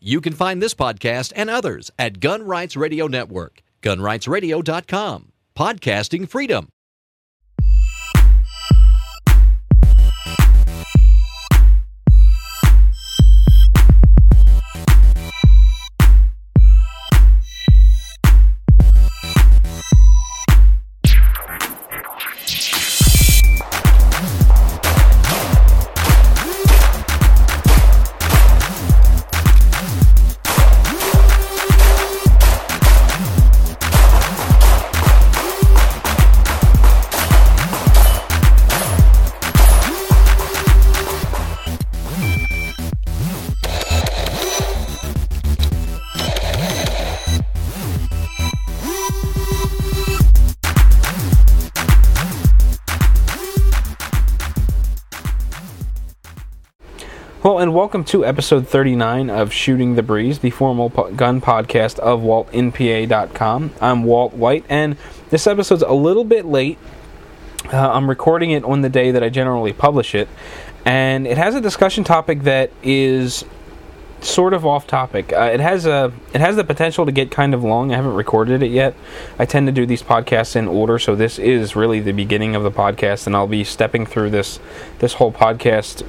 You can find this podcast and others at Gun Rights Radio Network, gunrightsradio.com. Podcasting freedom. Welcome to episode 39 of Shooting the Breeze, the formal po- gun podcast of WaltNPA.com. I'm Walt White, and this episode's a little bit late. Uh, I'm recording it on the day that I generally publish it, and it has a discussion topic that is sort of off topic. Uh, it has a it has the potential to get kind of long. I haven't recorded it yet. I tend to do these podcasts in order, so this is really the beginning of the podcast, and I'll be stepping through this this whole podcast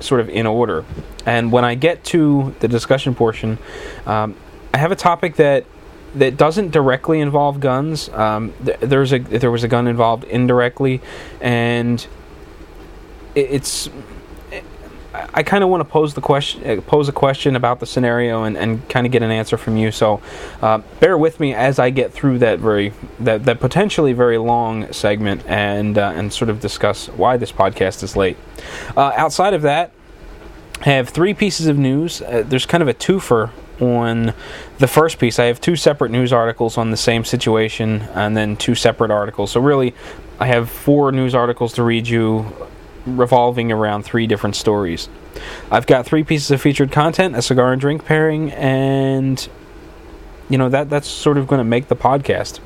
sort of in order. And when I get to the discussion portion, um, I have a topic that that doesn't directly involve guns. Um, th- there's a there was a gun involved indirectly, and it, it's. I kind of want to pose the question, uh, pose a question about the scenario, and, and kind of get an answer from you. So, uh, bear with me as I get through that very that, that potentially very long segment, and uh, and sort of discuss why this podcast is late. Uh, outside of that, I have three pieces of news. Uh, there's kind of a twofer on the first piece. I have two separate news articles on the same situation, and then two separate articles. So really, I have four news articles to read you, revolving around three different stories. I've got three pieces of featured content: a cigar and drink pairing, and you know that that's sort of going to make the podcast.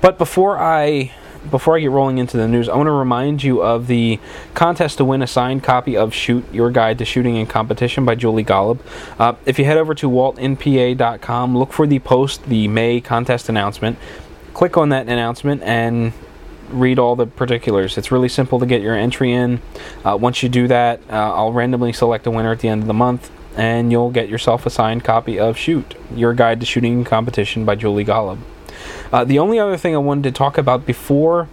But before I before I get rolling into the news, I want to remind you of the contest to win a signed copy of Shoot Your Guide to Shooting in Competition by Julie Golob. Uh, if you head over to waltnpa.com, look for the post, the May contest announcement, click on that announcement, and read all the particulars. It's really simple to get your entry in. Uh, once you do that, uh, I'll randomly select a winner at the end of the month. And you'll get yourself a signed copy of Shoot, Your Guide to Shooting Competition by Julie Golob. Uh, the only other thing I wanted to talk about before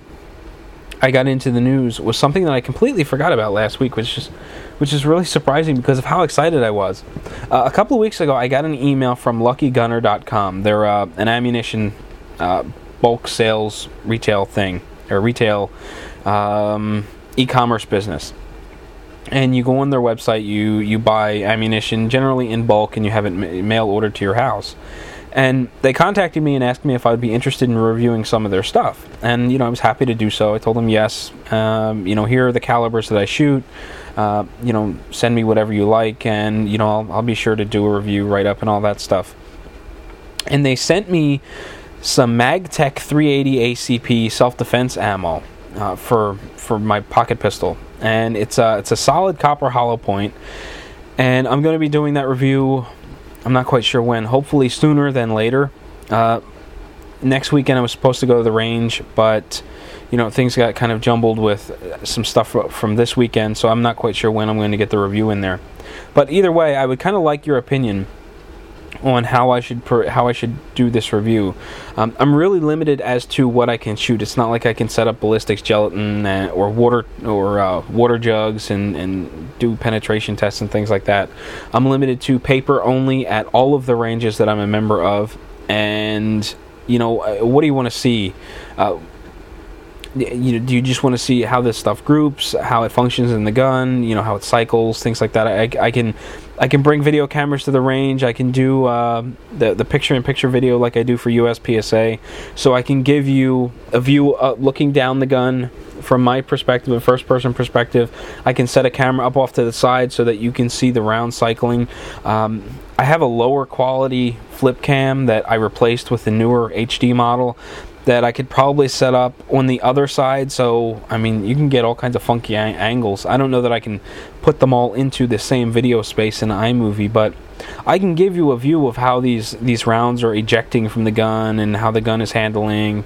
I got into the news was something that I completely forgot about last week, which is which is really surprising because of how excited I was. Uh, a couple of weeks ago, I got an email from LuckyGunner.com. They're uh, an ammunition uh, bulk sales retail thing or retail um, e-commerce business. And you go on their website, you you buy ammunition generally in bulk, and you have it ma- mail ordered to your house. And they contacted me and asked me if I would be interested in reviewing some of their stuff. And, you know, I was happy to do so. I told them yes. Um, you know, here are the calibers that I shoot. Uh, you know, send me whatever you like, and, you know, I'll, I'll be sure to do a review write up and all that stuff. And they sent me some MagTech 380 ACP self defense ammo uh, for for my pocket pistol. And it's a, it's a solid copper hollow point. And I'm going to be doing that review I'm not quite sure when. Hopefully sooner than later. Uh, next weekend I was supposed to go to the range, but you know things got kind of jumbled with some stuff from this weekend, so I'm not quite sure when I'm going to get the review in there. But either way, I would kind of like your opinion on how I should per, how I should do this review. Um, I'm really limited as to what I can shoot. It's not like I can set up ballistics gelatin uh, or water or uh, water jugs and, and do penetration tests and things like that. I'm limited to paper only at all of the ranges that I'm a member of. And you know, uh, what do you want to see? Uh, you know, do you just want to see how this stuff groups, how it functions in the gun, you know, how it cycles, things like that? I, I can, I can bring video cameras to the range. I can do uh, the the picture-in-picture video like I do for USPSA, so I can give you a view uh, looking down the gun from my perspective, a first person perspective. I can set a camera up off to the side so that you can see the round cycling. Um, I have a lower quality flip cam that I replaced with the newer HD model that I could probably set up on the other side. So, I mean, you can get all kinds of funky ang- angles. I don't know that I can put them all into the same video space in iMovie, but I can give you a view of how these these rounds are ejecting from the gun and how the gun is handling,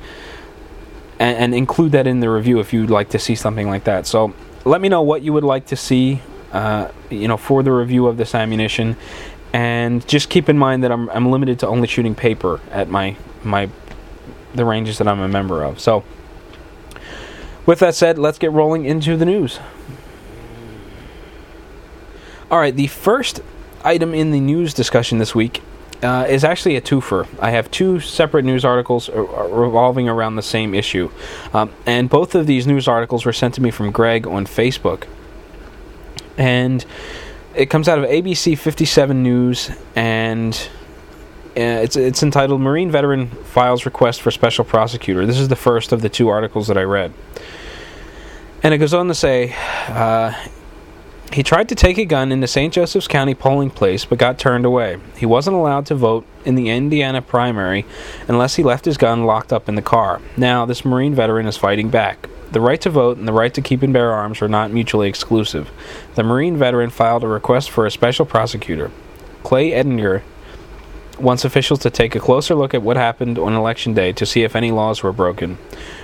and, and include that in the review if you'd like to see something like that. So, let me know what you would like to see, uh, you know, for the review of this ammunition. And just keep in mind that I'm, I'm limited to only shooting paper at my my the ranges that I'm a member of. So, with that said, let's get rolling into the news. All right, the first item in the news discussion this week uh, is actually a twofer. I have two separate news articles revolving around the same issue. Um, and both of these news articles were sent to me from Greg on Facebook. And it comes out of ABC 57 News, and uh, it's it's entitled Marine Veteran Files Request for Special Prosecutor. This is the first of the two articles that I read. And it goes on to say uh, he tried to take a gun into St. Joseph's County polling place but got turned away. He wasn't allowed to vote in the Indiana primary unless he left his gun locked up in the car. Now, this Marine veteran is fighting back. The right to vote and the right to keep and bear arms are not mutually exclusive. The Marine veteran filed a request for a special prosecutor. Clay Edinger wants officials to take a closer look at what happened on election day to see if any laws were broken.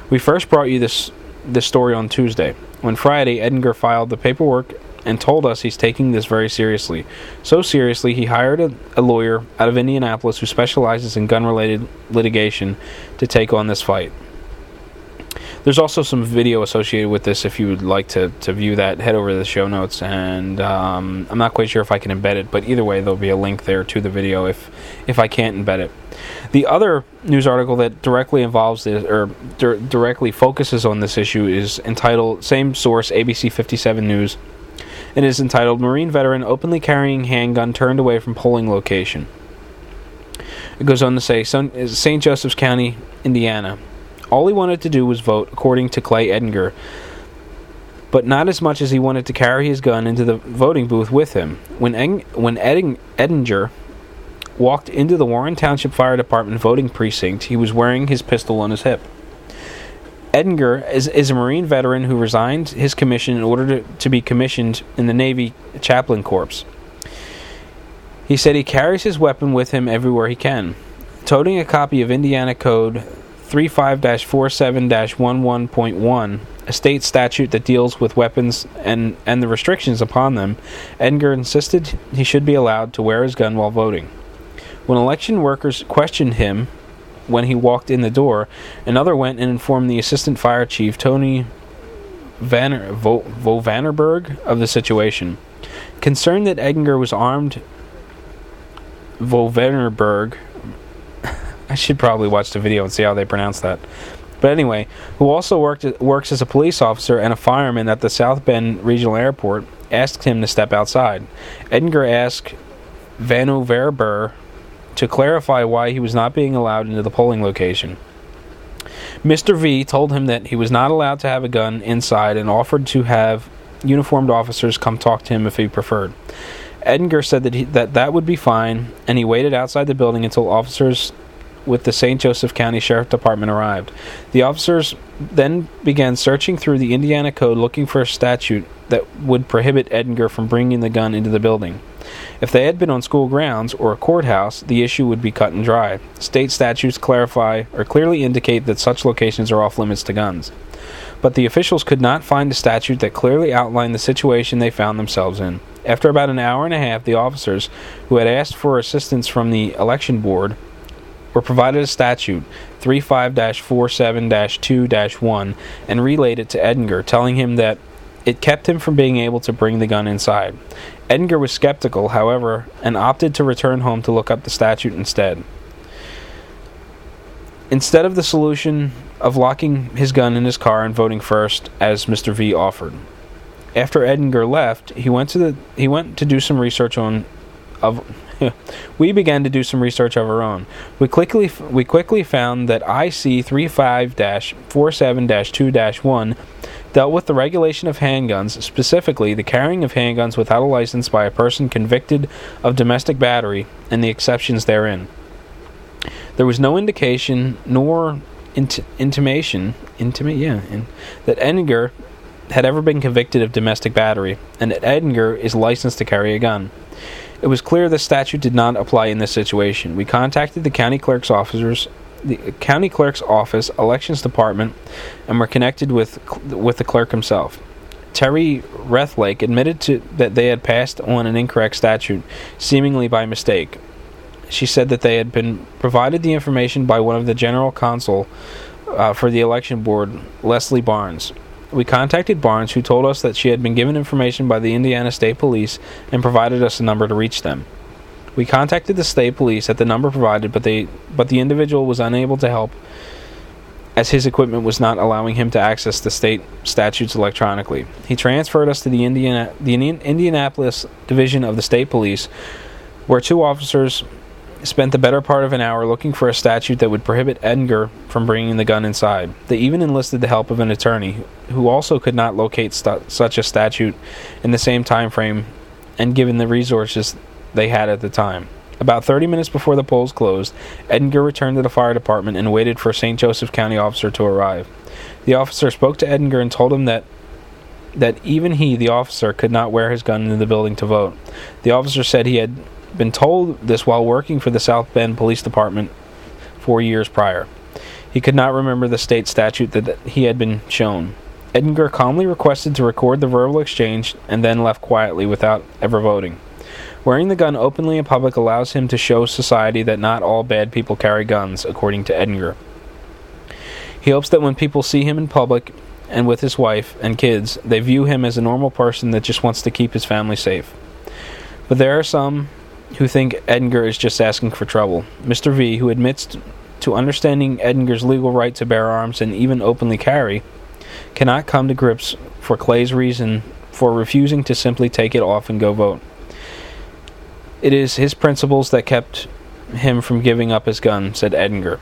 We first brought you this this story on Tuesday. On Friday, Edinger filed the paperwork and told us he's taking this very seriously. So seriously, he hired a, a lawyer out of Indianapolis who specializes in gun related litigation to take on this fight. There's also some video associated with this. If you would like to, to view that, head over to the show notes. And um, I'm not quite sure if I can embed it, but either way, there'll be a link there to the video if if I can't embed it. The other news article that directly involves this or di- directly focuses on this issue is entitled same source ABC 57 News. It is entitled Marine Veteran Openly Carrying Handgun Turned Away from Polling Location. It goes on to say St. Joseph's County, Indiana. All he wanted to do was vote, according to Clay Edinger, but not as much as he wanted to carry his gun into the voting booth with him. When, Eng- when Edinger walked into the Warren Township Fire Department voting precinct, he was wearing his pistol on his hip. Edinger is, is a Marine veteran who resigned his commission in order to, to be commissioned in the Navy Chaplain Corps. He said he carries his weapon with him everywhere he can. Toting a copy of Indiana Code 35-47-11.1, a state statute that deals with weapons and, and the restrictions upon them, Edgar insisted he should be allowed to wear his gun while voting. When election workers questioned him when he walked in the door, another went and informed the assistant fire chief, Tony Vanner, Vo, Vo Vannerberg, of the situation. Concerned that Edinger was armed, Vo Vannerberg I should probably watch the video and see how they pronounce that. But anyway, who also worked works as a police officer and a fireman at the South Bend Regional Airport, asked him to step outside. Edgar asked Vanu Verber to clarify why he was not being allowed into the polling location. Mr. V told him that he was not allowed to have a gun inside and offered to have uniformed officers come talk to him if he preferred. Edinger said that he, that that would be fine, and he waited outside the building until officers with the St. Joseph County Sheriff Department arrived. The officers then began searching through the Indiana Code looking for a statute that would prohibit Edinger from bringing the gun into the building. If they had been on school grounds or a courthouse, the issue would be cut and dry. State statutes clarify or clearly indicate that such locations are off limits to guns. But the officials could not find a statute that clearly outlined the situation they found themselves in. After about an hour and a half, the officers, who had asked for assistance from the election board, were provided a statute 35-47-2-1 and relayed it to Edinger, telling him that it kept him from being able to bring the gun inside. Edinger was skeptical, however, and opted to return home to look up the statute instead. Instead of the solution of locking his gun in his car and voting first, as Mr. V offered. After Edinger left, he went to the he went to do some research on of we began to do some research of our own. We quickly we quickly found that IC 35-47-2-1 dealt with the regulation of handguns, specifically the carrying of handguns without a license by a person convicted of domestic battery and the exceptions therein. There was no indication nor int- intimation, intimate, yeah, in, that Edgar had ever been convicted of domestic battery, and that Edgar is licensed to carry a gun. It was clear the statute did not apply in this situation. We contacted the county clerk's officers, the county clerk's office, elections department, and were connected with with the clerk himself. Terri Rethlake admitted to that they had passed on an incorrect statute, seemingly by mistake. She said that they had been provided the information by one of the general counsel uh, for the election board, Leslie Barnes. We contacted Barnes, who told us that she had been given information by the Indiana State Police and provided us a number to reach them. We contacted the state police at the number provided, but they but the individual was unable to help as his equipment was not allowing him to access the state statutes electronically. He transferred us to the Indiana the Indianapolis division of the state police, where two officers spent the better part of an hour looking for a statute that would prohibit Edgar from bringing the gun inside. They even enlisted the help of an attorney who also could not locate st- such a statute in the same time frame and given the resources they had at the time. About 30 minutes before the polls closed, Edgar returned to the fire department and waited for a St. Joseph County officer to arrive. The officer spoke to Edgar and told him that that even he, the officer, could not wear his gun into the building to vote. The officer said he had been told this while working for the South Bend Police Department four years prior. He could not remember the state statute that he had been shown. Edinger calmly requested to record the verbal exchange and then left quietly without ever voting. Wearing the gun openly in public allows him to show society that not all bad people carry guns, according to Edinger. He hopes that when people see him in public and with his wife and kids, they view him as a normal person that just wants to keep his family safe. But there are some who think Edgar is just asking for trouble. Mr. V, who admits to understanding Edgar's legal right to bear arms and even openly carry, cannot come to grips for Clay's reason for refusing to simply take it off and go vote. It is his principles that kept him from giving up his gun, said Edgar.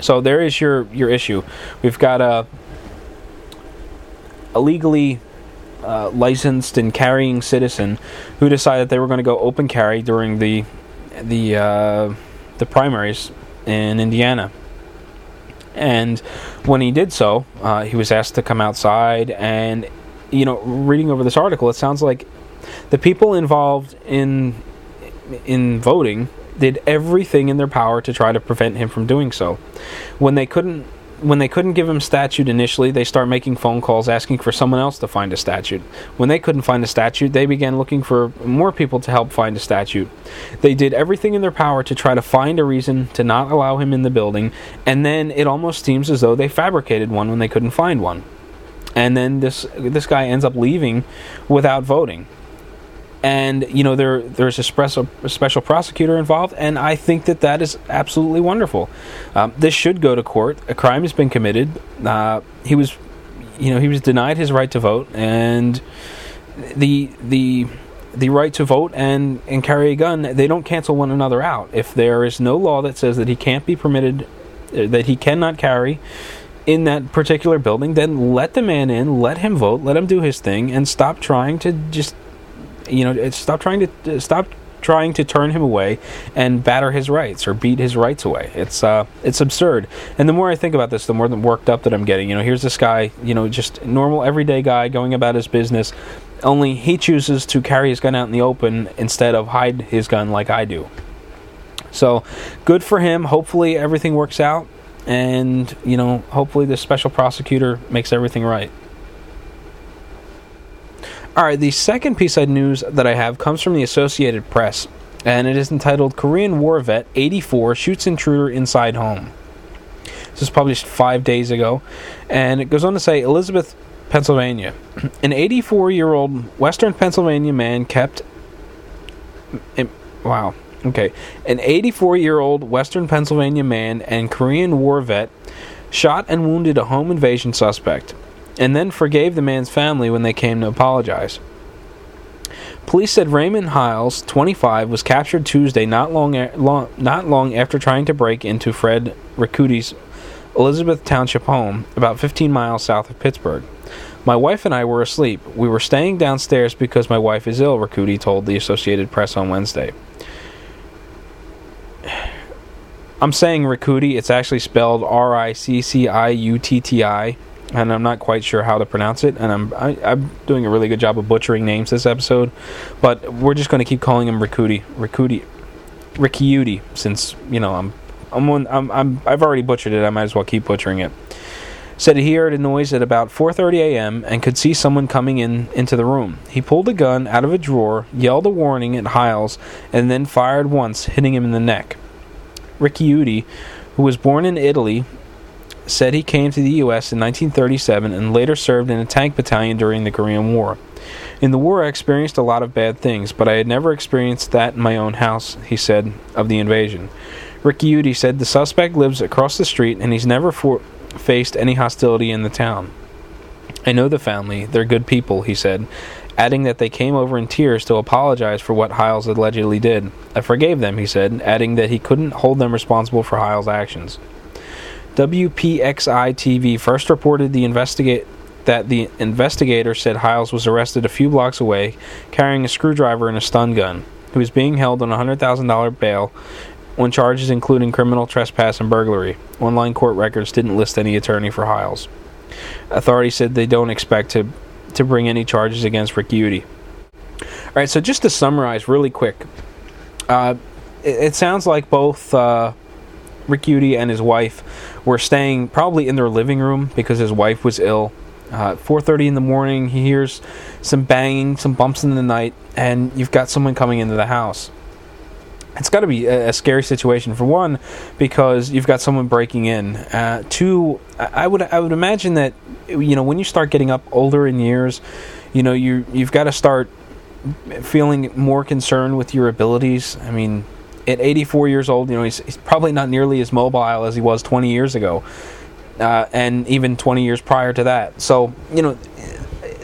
So there is your, your issue. We've got a, a legally uh, licensed and carrying citizen who decided they were going to go open carry during the the uh, the primaries in Indiana. And when he did so, uh, he was asked to come outside. And you know, reading over this article, it sounds like the people involved in in voting did everything in their power to try to prevent him from doing so. When they couldn't when they couldn't give him statute initially, they start making phone calls asking for someone else to find a statute. When they couldn't find a statute, they began looking for more people to help find a statute. They did everything in their power to try to find a reason to not allow him in the building, and then it almost seems as though they fabricated one when they couldn't find one. And then this this guy ends up leaving without voting and you know there there's a special, a special prosecutor involved, and I think that that is absolutely wonderful. Um, this should go to court. A crime has been committed. Uh, he was, you know, he was denied his right to vote, and the the the right to vote and and carry a gun they don't cancel one another out. If there is no law that says that he can't be permitted, uh, that he cannot carry in that particular building, then let the man in, let him vote, let him do his thing, and stop trying to just you know, stop trying to stop trying to turn him away and batter his rights or beat his rights away. It's uh, it's absurd. And the more I think about this, the more worked up that I'm getting. You know, here's this guy, you know, just normal everyday guy going about his business. Only he chooses to carry his gun out in the open instead of hide his gun like I do. So, good for him. Hopefully everything works out and, you know, hopefully the special prosecutor makes everything right. All right, the second piece of news that I have comes from the Associated Press, and it is entitled Korean War Vet 84 Shoots Intruder Inside Home. This was published five days ago, and it goes on to say Elizabeth, Pennsylvania. An 84 year old Western Pennsylvania man kept. Wow. Okay. An 84 year old Western Pennsylvania man and Korean War vet shot and wounded a home invasion suspect and then forgave the man's family when they came to apologize. Police said Raymond Hiles, 25, was captured Tuesday, not long, long, not long after trying to break into Fred Ricciuti's Elizabeth Township home, about 15 miles south of Pittsburgh. My wife and I were asleep. We were staying downstairs because my wife is ill, Ricciuti told the Associated Press on Wednesday. I'm saying Ricciuti, it's actually spelled R I C C I U T T I, and I'm not quite sure how to pronounce it, and I'm I, am i am doing a really good job of butchering names this episode, but we're just going to keep calling him Ricciuti, Ricciuti, Ricciuti, since you know I'm I'm, I'm I'm I've already butchered it. I might as well keep butchering it. Said he heard a noise at about 4:30 a.m. and could see someone coming in into the room. He pulled a gun out of a drawer, yelled a warning at Hiles, and then fired once, hitting him in the neck. Ricciuti, who was born in Italy, said he came to the U.S. in 1937 and later served in a tank battalion during the Korean War. In the war, I experienced a lot of bad things, but I had never experienced that in my own house, he said, of the invasion. Ricciuti said the suspect lives across the street and he's never for- faced any hostility in the town. I know the family, they're good people, he said, adding that they came over in tears to apologize for what Hiles allegedly did. I forgave them, he said, adding that he couldn't hold them responsible for Hiles' actions. WPXI TV first reported the investigate that the investigator said Hiles was arrested a few blocks away carrying a screwdriver and a stun gun. He was being held on a $100,000 bail on charges including criminal trespass and burglary. Online court records didn't list any attorney for Hiles. Authorities said they don't expect to to bring any charges against Ricciuti. All right, so just to summarize really quick, uh, it, it, sounds like both uh, Ricciuti and his wife were staying probably in their living room because his wife was ill. Uh, 4:30 in the morning, he hears some banging, some bumps in the night, and you've got someone coming into the house it's got to be a, a, scary situation for one because you've got someone breaking in. Uh, two, I would I would imagine that you know when you start getting up older in years, you know you you've got to start feeling more concerned with your abilities. I mean, at 84 years old, you know he's, he's probably not nearly as mobile as he was 20 years ago, uh, and even 20 years prior to that. So you know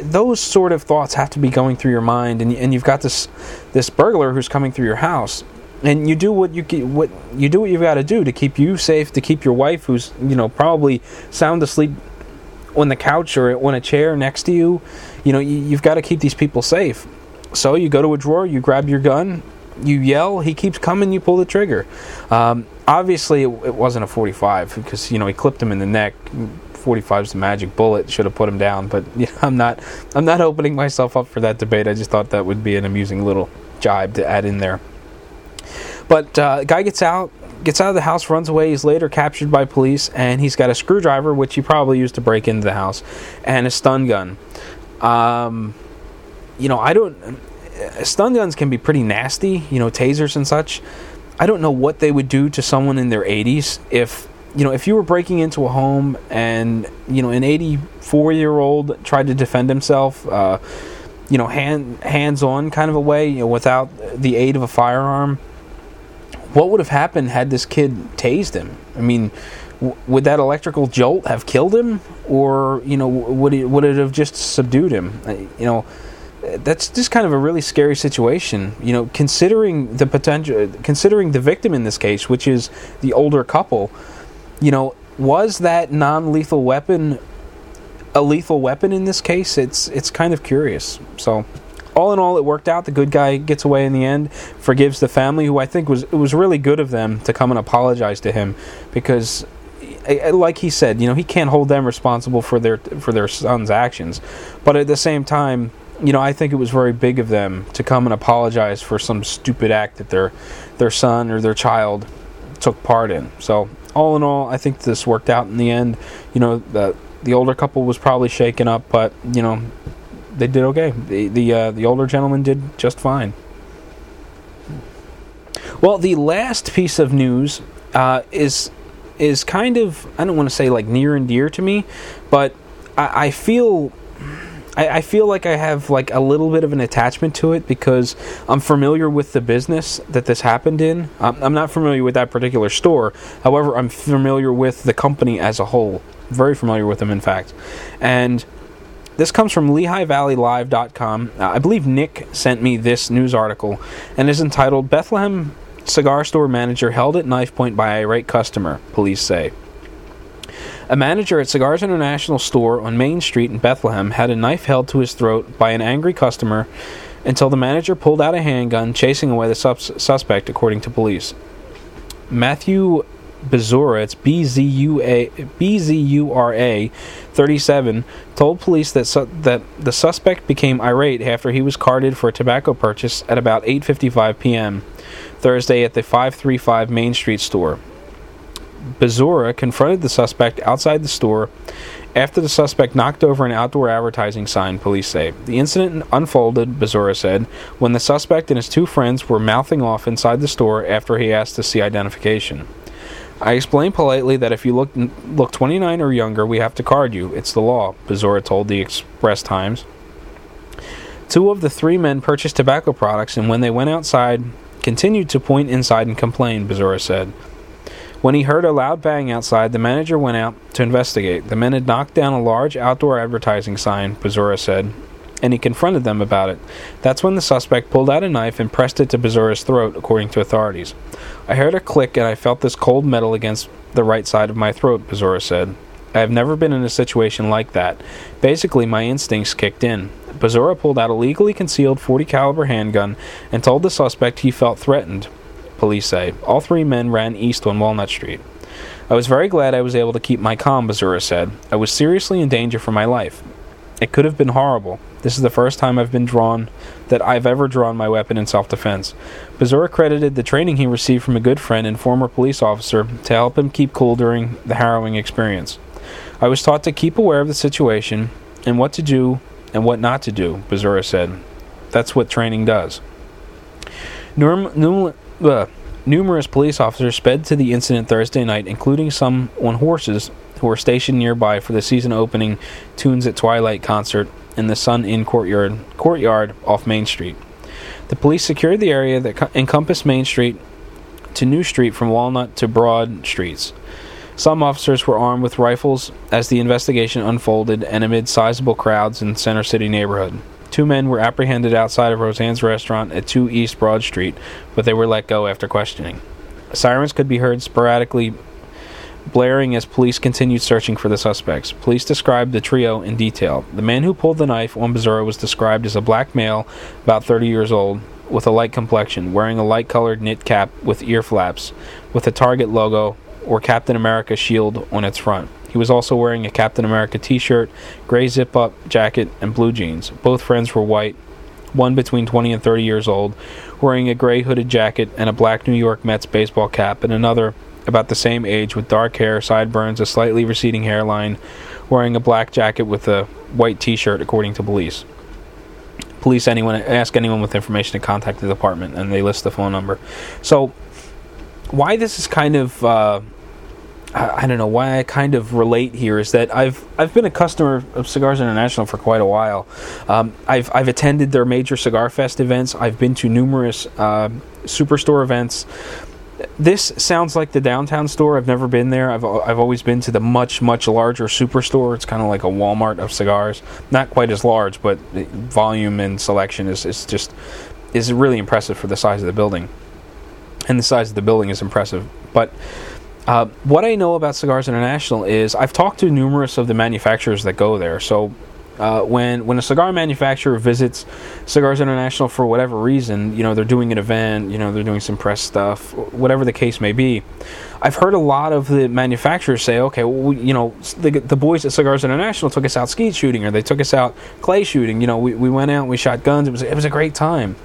those sort of thoughts have to be going through your mind, and, and you've got this this burglar who's coming through your house and you do what you what you do what you've got to do to keep you safe, to keep your wife, who's you know probably sound asleep on the couch or on a chair next to you. You know you, have got to keep these people safe. So you go to a drawer, you grab your gun, you yell. He keeps coming. You pull the trigger. Um, obviously, it, it, wasn't a 45 because you know he clipped him in the neck. 45 is the magic bullet. Should have put him down, but you know, I'm not. I'm not opening myself up for that debate. I just thought that would be an amusing little jibe to add in there. But uh, guy gets out, gets out of the house, runs away. He's later captured by police, and he's got a screwdriver, which he probably used to break into the house, and a stun gun. Um, you know, I don't. Uh, stun guns can be pretty nasty. You know, tasers and such. I don't know what they would do to someone in their 80s if you know if you were breaking into a home and you know an 84 year old tried to defend himself. Uh, you know, hand hands on kind of a way, you know, without the aid of a firearm what would have happened had this kid tased him? I mean, w- would that electrical jolt have killed him, or you know, would it would it have just subdued him? Uh, you know, that's just kind of a really scary situation. You know, considering the potential, considering the victim in this case, which is the older couple. You know, was that non-lethal weapon a lethal weapon in this case? It's it's kind of curious. So all in all, it worked out. The good guy gets away in the end, forgives the family, who I think was it was really good of them to come and apologize to him, because, eh, eh, like he said, you know, he can't hold them responsible for their for their son's actions, but at the same time, you know, I think it was very big of them to come and apologize for some stupid act that their their son or their child took part in. So, all in all, I think this worked out in the end. You know, the the older couple was probably shaken up, but you know, they did okay. The the uh, the older gentleman did just fine. Well, the last piece of news uh, is is kind of I don't want to say like near and dear to me, but I, I feel I, I, feel like I have like a little bit of an attachment to it because I'm familiar with the business that this happened in. I'm, I'm not familiar with that particular store, however, I'm familiar with the company as a whole. Very familiar with them, in fact, and this comes from LehighValleyLive.com. I believe Nick sent me this news article and is entitled Bethlehem Cigar Store Manager Held at Knife Point by Irate Customer, police say. A manager at Cigars International store on Main Street in Bethlehem had a knife held to his throat by an angry customer until the manager pulled out a handgun, chasing away the sus- suspect, according to police. Matthew Bizura, it's B-Z-U-A, B-Z-U-R-A, 37, told police that su- that the suspect became irate after he was carded for a tobacco purchase at about 8:55 p.m. Thursday at the 535 Main Street store. Bizura confronted the suspect outside the store after the suspect knocked over an outdoor advertising sign, police say. The incident unfolded, Bizura said, when the suspect and his two friends were mouthing off inside the store after he asked to see identification. I explained politely that if you look look 29 or younger, we have to card you. It's the law, Bizura told the Express Times. Two of the three men purchased tobacco products and when they went outside, continued to point inside and complain, Bizura said. When he heard a loud bang outside, the manager went out to investigate. The men had knocked down a large outdoor advertising sign, Bizura said, and he confronted them about it. That's when the suspect pulled out a knife and pressed it to Bizura's throat, according to authorities. I heard a click and I felt this cold metal against the right side of my throat, Bizura said. I have never been in a situation like that. Basically, my instincts kicked in. Bizura pulled out a legally concealed 40 caliber handgun and told the suspect he felt threatened police say. All three men ran east on Walnut Street. I was very glad I was able to keep my calm, Bizura said. I was seriously in danger for my life. It could have been horrible. This is the first time I've been drawn that I've ever drawn my weapon in self defense. Bizura credited the training he received from a good friend and former police officer to help him keep cool during the harrowing experience. I was taught to keep aware of the situation and what to do and what not to do, Bizura said. That's what training does. Num, uh, numerous police officers sped to the incident Thursday night, including some on horses who were stationed nearby for the season opening Tunes at Twilight concert in the Sun Inn courtyard, courtyard off Main Street. The police secured the area that co- encompassed Main Street to New Street from Walnut to Broad Streets. Some officers were armed with rifles as the investigation unfolded and amid sizable crowds in Center City neighborhood. Two men were apprehended outside of Roseanne's restaurant at 2 East Broad Street, but they were let go after questioning. Sirens could be heard sporadically blaring as police continued searching for the suspects. Police described the trio in detail. The man who pulled the knife on Bizarro was described as a black male, about 30 years old, with a light complexion, wearing a light colored knit cap with ear flaps, with a Target logo or Captain America shield on its front. He was also wearing a Captain America t shirt, gray zip up jacket, and blue jeans. Both friends were white, one between 20 and 30 years old, wearing a gray hooded jacket and a black New York Mets baseball cap, and another about the same age with dark hair, sideburns, a slightly receding hairline, wearing a black jacket with a white t shirt, according to police. Police anyone ask anyone with information to contact the department, and they list the phone number. So, why this is kind of uh, I, don't know why I kind of relate here is that I've I've been a customer of Cigars International for quite a while. Um, I've I've attended their major cigar fest events. I've been to numerous uh, superstore events. This sounds like the downtown store. I've never been there. I've I've always been to the much much larger superstore. It's kind of like a Walmart of cigars. Not quite as large, but volume and selection is is just is really impressive for the size of the building. And the size of the building is impressive, but uh, what I know about Cigars International is I've talked to numerous of the manufacturers that go there. So uh, when when a cigar manufacturer visits Cigars International for whatever reason, you know they're doing an event, you know they're doing some press stuff, whatever the case may be. I've heard a lot of the manufacturers say, okay, well, we, you know the, the boys at Cigars International took us out skeet shooting, or they took us out clay shooting. You know, we, we went out, and we shot guns. It was it was a great time.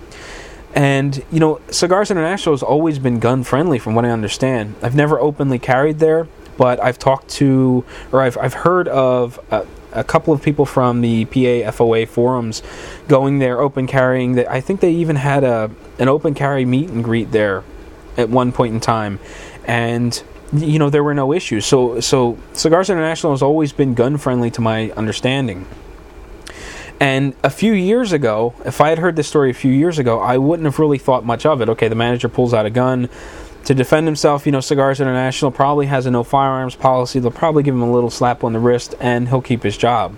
And, you know, Cigars International has always been gun friendly from what I understand. I've never openly carried there, but I've talked to, or I've, I've heard of a, couple of people from the PA FOA forums going there open carrying. I think they even had a an open carry meet and greet there at one point in time. And you know there were no issues. So so Cigars International has always been gun friendly to my understanding. And a few years ago, if I had heard this story a few years ago, I wouldn't have really thought much of it. Okay, the manager pulls out a gun to defend himself. You know, Cigars International probably has a no firearms policy. They'll probably give him a little slap on the wrist and he'll keep his job.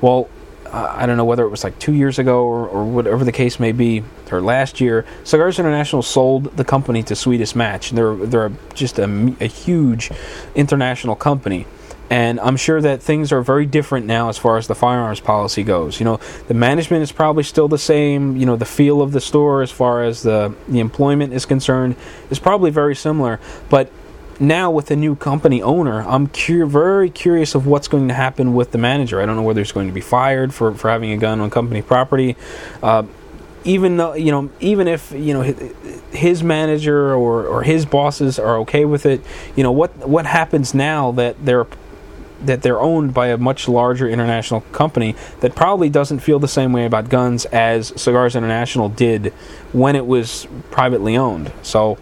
Well, uh, I don't know whether it was like two years ago or, or, whatever the case may be, or last year, Cigars International sold the company to Swedish Match. They're they're just a, a huge international company, And I'm sure that things are very different now as far as the firearms policy goes. You know, the management is probably still the same. You know, the feel of the store as far as the, the employment is concerned is probably very similar. But now with the new company owner, I'm cur- very curious of what's going to happen with the manager. I don't know whether he's going to be fired for, for having a gun on company property. Uh, even though you know, even if you know his manager or, or his bosses are okay with it, you know what what happens now that they're that they're owned by a much larger international company that probably doesn't feel the same way about guns as Cigars International did when it was privately owned. So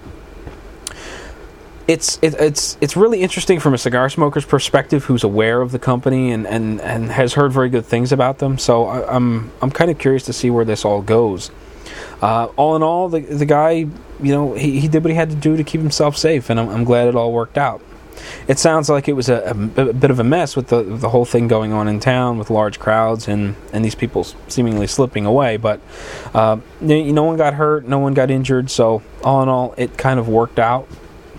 it's it, it's it's really interesting from a cigar smoker's perspective, who's aware of the company and, and, and has heard very good things about them. So I, am I'm, I'm kind of curious to see where this all goes. Uh, all in all, the the guy, you know, he, he did what he had to do to keep himself safe, and I'm, I'm glad it all worked out. It sounds like it was a, a, a, bit of a mess with the the whole thing going on in town with large crowds and, and these people seemingly slipping away. But uh, no one got hurt, no one got injured, so all in all, it kind of worked out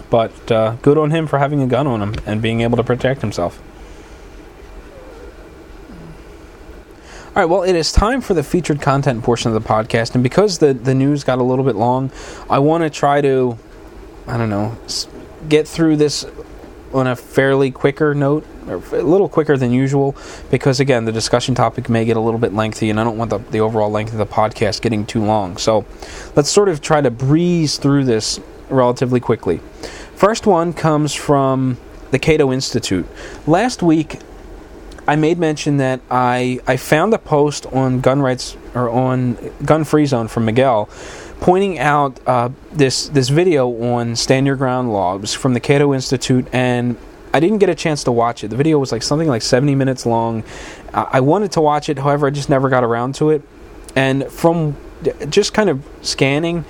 but uh, good on him for having a gun on him and being able to protect himself. All right, well, it is time for the featured content portion of the podcast, and because the the news got a little bit long, I want to try to, I don't know, get through this on a fairly quicker note, or a little quicker than usual, because again, the discussion topic may get a little bit lengthy, and I don't want the, the overall length of the podcast getting too long. So, let's sort of try to breeze through this relatively quickly. First one comes from the Cato Institute. Last week, I made mention that I I found a post on gun rights or on Gun Free Zone from Miguel, pointing out uh, this this video on stand your ground logs from the Cato Institute, and I didn't get a chance to watch it. The video was like something like 70 minutes long. I wanted to watch it, however, I just never got around to it. And from just kind of scanning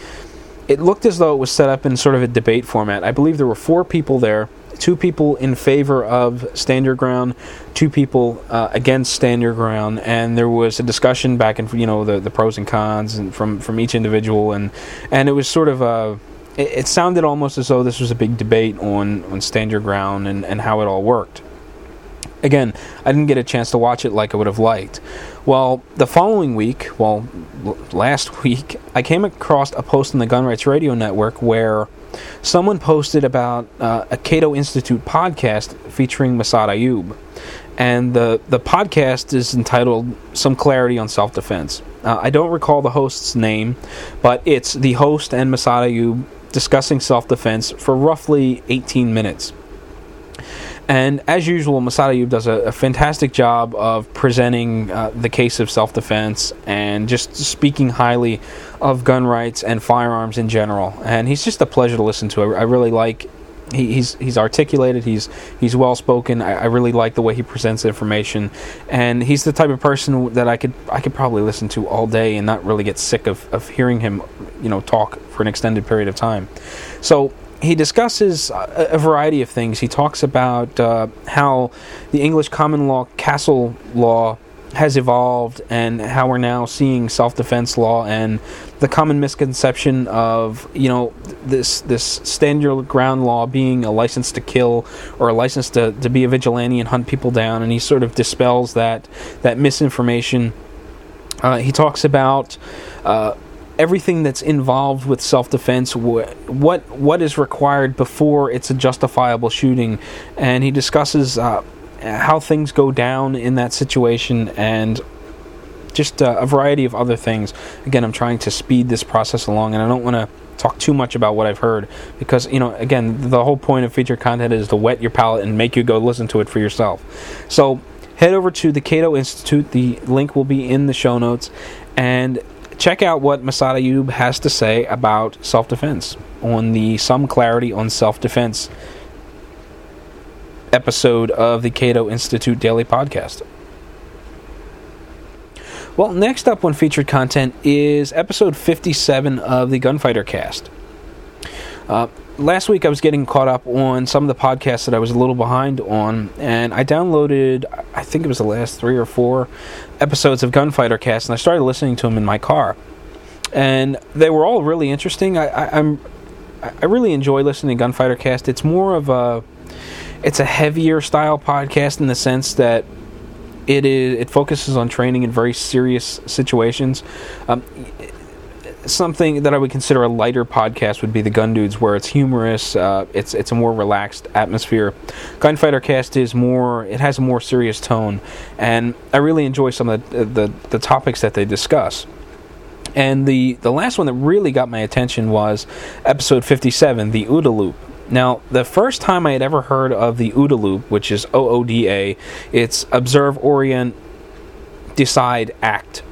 it looked as though it was set up in sort of a debate format. I believe there were four people there two people in favor of stand your ground, two people uh, against stand your ground, and there was a discussion back and you know the, the pros and cons and from from each individual, and and it was sort of a. It, it sounded almost as though this was a big debate on on stand your ground and and how it all worked. Again, I didn't get a chance to watch it like I would have liked. Well, the following week, well, last week, I came across a post on the Gun Rights Radio Network where someone posted about uh, a Cato Institute podcast featuring Massad Ayoob. And the, the podcast is entitled Some Clarity on Self Defense. Uh, I don't recall the host's name, but it's the host and Massad Ayoob discussing self defense for roughly 18 minutes. And as usual, Massad Ayoob does a, a, fantastic job of presenting uh, the case of self defense and just speaking highly of gun rights and firearms in general. And he's just a pleasure to listen to. I, I really like. He, he's he's articulated. He's he's well spoken. I, I, really like the way he presents information, and he's the type of person that I could I could probably listen to all day and not really get sick of, of hearing him, you know, talk for an extended period of time. So he discusses a, a, variety of things. He talks about uh, how the English common law castle law has evolved and how we're now seeing self-defense law and the common misconception of you know this this stand your ground law being a license to kill or a license to, to be a vigilante and hunt people down and he sort of dispels that that misinformation uh, he talks about uh, everything that's involved with self-defense what what is required before it's a justifiable shooting. And he discusses uh, how things go down in that situation and just uh, a variety of other things. Again i'm trying to speed this process along and i don't want to talk too much about what i've heard because you know again the whole point of feature content is to whet your palate and make you go listen to it for yourself. So head over to the cato institute. The link will be in the show notes. And check out what Massad Ayoob has to say about self defense on the Some Clarity on Self Defense episode of the Cato Institute Daily Podcast. Well, next up on featured content is episode 57 of the Gunfighter Cast. Uh, last week I was getting caught up on some of the podcasts that I was a little behind on, and I downloaded, I think it was the last three or four episodes of Gunfighter Cast, and I started listening to them in my car. And they were all really interesting. I, I, I'm, I really enjoy listening to Gunfighter Cast. It's more of a it's a heavier style podcast in the sense that it is it focuses on training in very serious situations. Um, something that I would consider a lighter podcast would be the Gun Dudes, where it's humorous. Uh, it's it's a more relaxed atmosphere. Gunfighter Cast is more. It has a more serious tone, and I really enjoy some of the the, the topics that they discuss. And the the last one that really got my attention was episode fifty seven, the OODA loop. Now, the first time I had ever heard of the OODA loop, which is O O D A, it's observe, orient, decide, act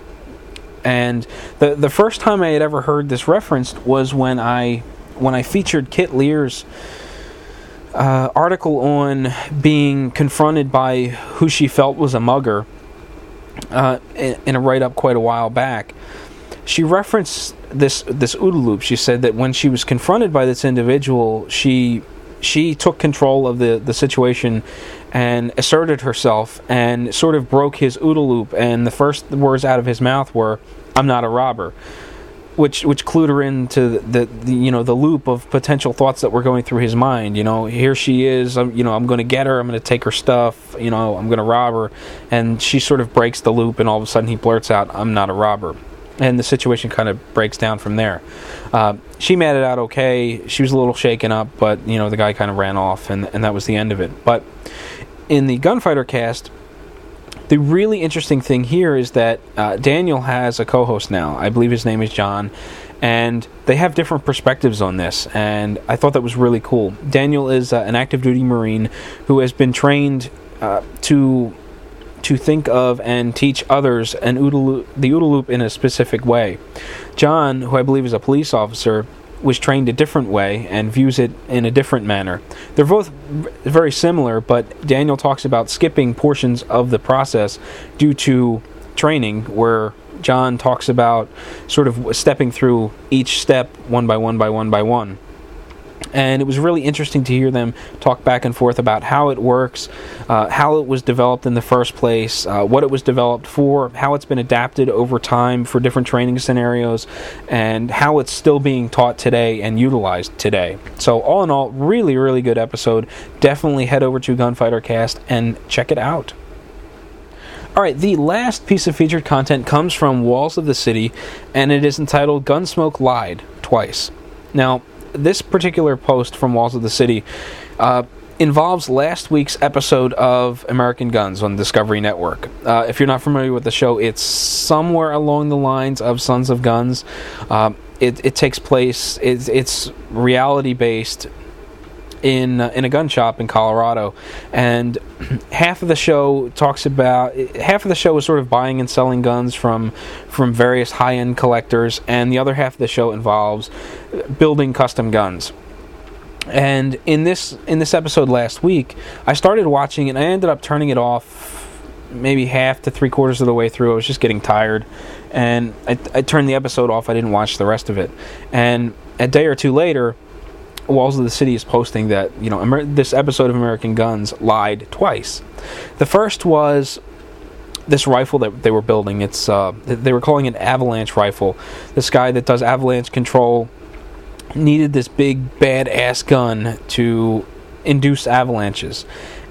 and the the first time I had ever heard this referenced was when I when I featured Kit Lear's uh, article on being confronted by who she felt was a mugger uh, in, a write up quite a while back. She referenced this this OODA loop. She said that when she was confronted by this individual, she she took control of the, the situation and asserted herself and sort of broke his OODA loop. And the first words out of his mouth were, "I'm not a robber," which which clued her into the, the, you know the loop of potential thoughts that were going through his mind. You know, here she is. I'm, you know, I'm going to get her. I'm going to take her stuff. You know, I'm going to rob her. And she sort of breaks the loop, and all of a sudden he blurts out, "I'm not a robber." And the situation kind of breaks down from there. Uh, she made it out okay. She was a little shaken up, but you know the guy kind of ran off, and and that was the end of it. But in the gunfighter cast, the really interesting thing here is that uh, Daniel has a co-host now. I believe his name is John, and they have different perspectives on this. And I thought that was really cool. Daniel is uh, an active duty Marine who has been trained uh, to to think of and teach others an the OODA loop in a specific way. John, who I believe is a police officer, was trained a different way and views it in a different manner. They're both very similar, but Daniel talks about skipping portions of the process due to training, where John talks about sort of stepping through each step one by one by one by one and it was really interesting to hear them talk back and forth about how it works, uh, how it was developed in the first place, uh, what it was developed for, how it's been adapted over time for different training scenarios, and how it's still being taught today and utilized today. So, all in all, really, really good episode. Definitely head over to Gunfighter Cast and check it out. All right, the last piece of featured content comes from Walls of the City, and it is entitled Gunsmoke Lied Twice. Now, this particular post from Walls of the City uh, involves last week's episode of American Guns on Discovery Network. Uh, if you're not familiar with the show, it's somewhere along the lines of Sons of Guns. Uh, it, it, takes place. It's, it's reality based in uh, in a gun shop in Colorado, and half of the show talks about half of the show is sort of buying and selling guns from from various high end collectors, and the other half of the show involves building custom guns. And in this in this episode last week, I started watching and I ended up turning it off maybe half to three quarters of the way through. I was just getting tired, and I, I turned the episode off. I didn't watch the rest of it. And a day or two later, Walls of the City is posting that you know Amer- this episode of American Guns lied twice. The first was this rifle that they were building. It's uh, they were calling it avalanche rifle. This guy that does avalanche control needed this big badass gun to induce avalanches,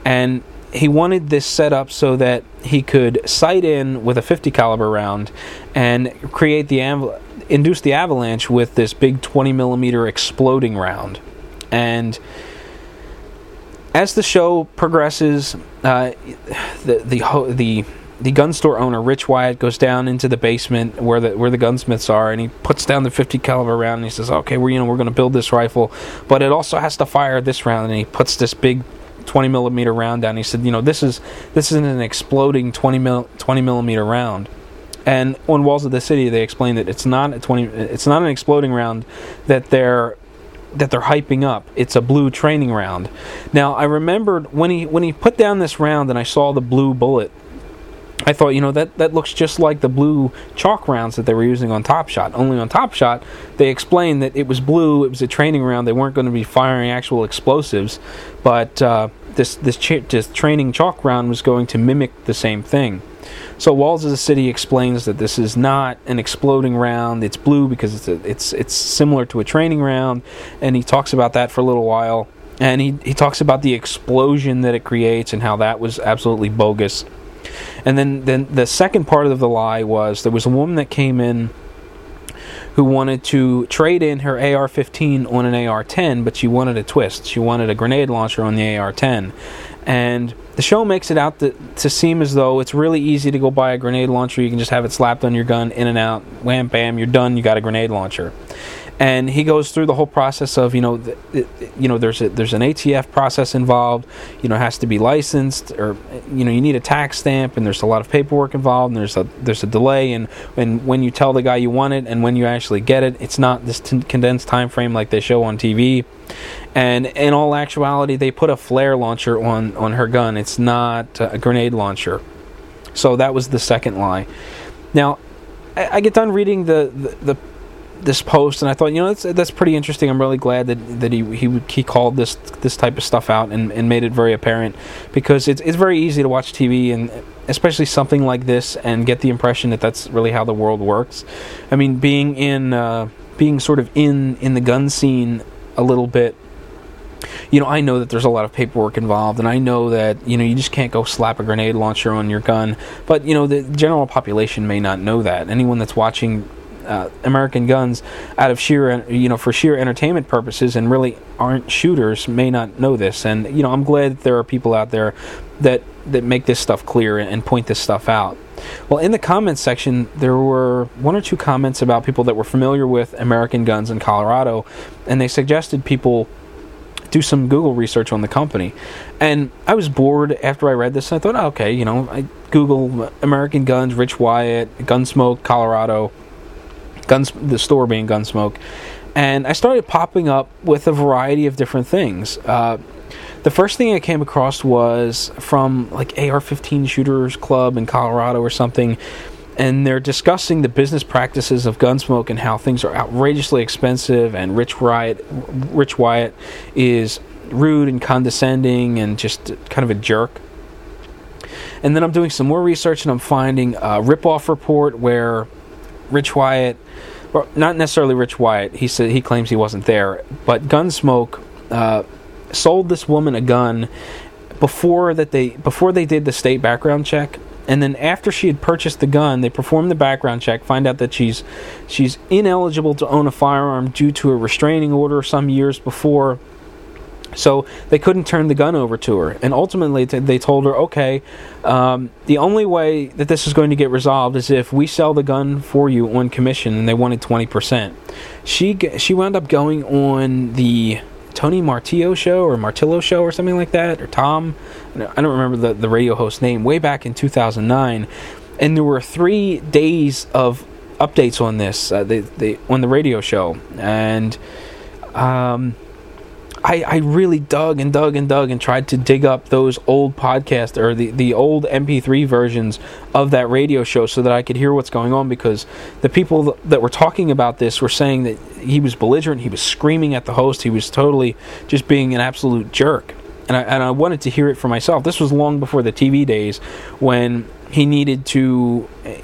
and he wanted this set up so that he could sight in with a 50 caliber round and create the av- induce the avalanche with this big 20 millimeter exploding round. And as the show progresses, uh, the the the the gun store owner, Rich Wyatt, goes down into the basement where the where the gunsmiths are, and he puts down the 50 caliber round, and he says, "Okay, we're you know we're going to build this rifle, but it also has to fire this round." And he puts this big 20 millimeter round down. He said, "You know, this is this isn't an exploding 20 mil, 20 millimeter round." And on Walls of the City, they explain that it's not a 20. It's not an exploding round that they're that they're hyping up. It's a blue training round. Now I remembered when he when he put down this round and I saw the blue bullet. I thought, you know, that, that looks just like the blue chalk rounds that they were using on Top Shot. Only on Top Shot, they explained that it was blue, it was a training round, they weren't going to be firing actual explosives, but uh, this, this, ch- this training chalk round was going to mimic the same thing. So Walls of the City explains that this is not an exploding round. It's blue because it's a, it's it's similar to a training round, and he talks about that for a little while. and he, he talks about the explosion that it creates and how that was absolutely bogus. And then, then the second part of the lie was there was a woman that came in who wanted to trade in her AR 15 on an AR 10, but she wanted a twist. She wanted a grenade launcher on the AR 10. And the show makes it out to, to seem as though it's really easy to go buy a grenade launcher. You can just have it slapped on your gun, in and out, wham, bam, you're done, you got a grenade launcher and he goes through the whole process of you know the, you know there's a, there's an ATF process involved. You know has to be licensed or you know you need a tax stamp and there's a lot of paperwork involved and there's a there's a delay. And and when you tell the guy you want it and when you actually get it it's not this t- condensed time frame like they show on TV and in all actuality they put a flare launcher on on her gun. It's not a grenade launcher. So that was the second lie. Now I, get done reading the, the this post, and I thought, you know, that's that's pretty interesting. I'm really glad that, that he he he called this this type of stuff out and, and made it very apparent because it's it's very easy to watch TV and especially something like this and get the impression that that's really how the world works. I mean, being in uh, being sort of in in the gun scene a little bit. You know, I know that there's a lot of paperwork involved, and I know that you know you just can't go slap a grenade launcher on your gun. But you know, the general population may not know that. Anyone that's watching uh, American guns out of sheer, you know, for sheer entertainment purposes, and really aren't shooters may not know this. And you know, I'm glad there are people out there that that make this stuff clear and point this stuff out. Well, in the comments section, there were one or two comments about people that were familiar with American guns in Colorado, and they suggested people do some Google research on the company. And I was bored after I read this. I thought, oh, okay, you know, I Google American Guns, Rich Wyatt, Gunsmoke, Colorado guns the store being Gunsmoke, and I started popping up with a variety of different things. Uh, the first thing I came across was from like AR-15 Shooters Club in Colorado or something, and they're discussing the business practices of Gunsmoke and how things are outrageously expensive, and Rich Wyatt, Rich Wyatt is rude and condescending and just kind of a jerk. And then I'm doing some more research and I'm finding a ripoff report where Rich Wyatt, well, not necessarily Rich Wyatt. He said he claims he wasn't there, but Gunsmoke uh, sold this woman a gun before that they before they did the state background check. And then after she had purchased the gun, they perform the background check, find out that she's she's ineligible to own a firearm due to a restraining order some years before so they couldn't turn the gun over to her. And ultimately, they told her, okay, um, the only way that this is going to get resolved is if we sell the gun for you on commission, and they wanted 20%. She, she wound up going on the Tony Martillo show or Martillo show or something like that, or Tom. I don't remember the, the radio host name, way back in 2009. And there were three days of updates on this uh, they, they, on the radio show. And. Um, I, I really dug and dug and dug and tried to dig up those old podcasts or the, the old MP3 versions of that radio show so that I could hear what's going on because the people that were talking about this were saying that he was belligerent, he was screaming at the host, he was totally just being an absolute jerk. And I, and I wanted to hear it for myself. This was long before the TV days when he needed to eh,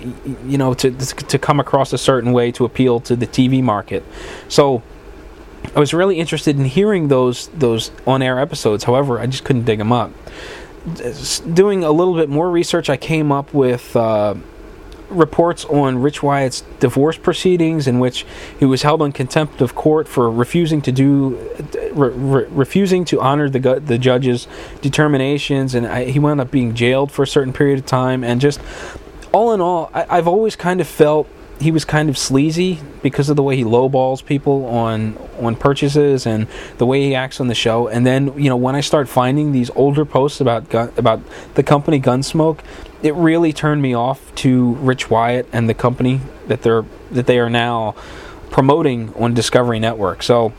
you know to to come across a certain way to appeal to the TV market. So I was really interested in hearing those those on air episodes. However, I just couldn't dig them up. Doing a little bit more research, I came up with uh, reports on Rich Wyatt's divorce proceedings, in which he was held in contempt of court for refusing to do, re- re- refusing to honor the the judge's determinations, and I, he wound up being jailed for a certain period of time. And just all in all, I, I've always kind of felt he was kind of sleazy because of the way he lowballs people on on purchases and the way he acts on the show. And then you know when I start finding these older posts about gun, about the company Gunsmoke, it really turned me off to Rich Wyatt and the company that they're that they are now promoting on Discovery Network. So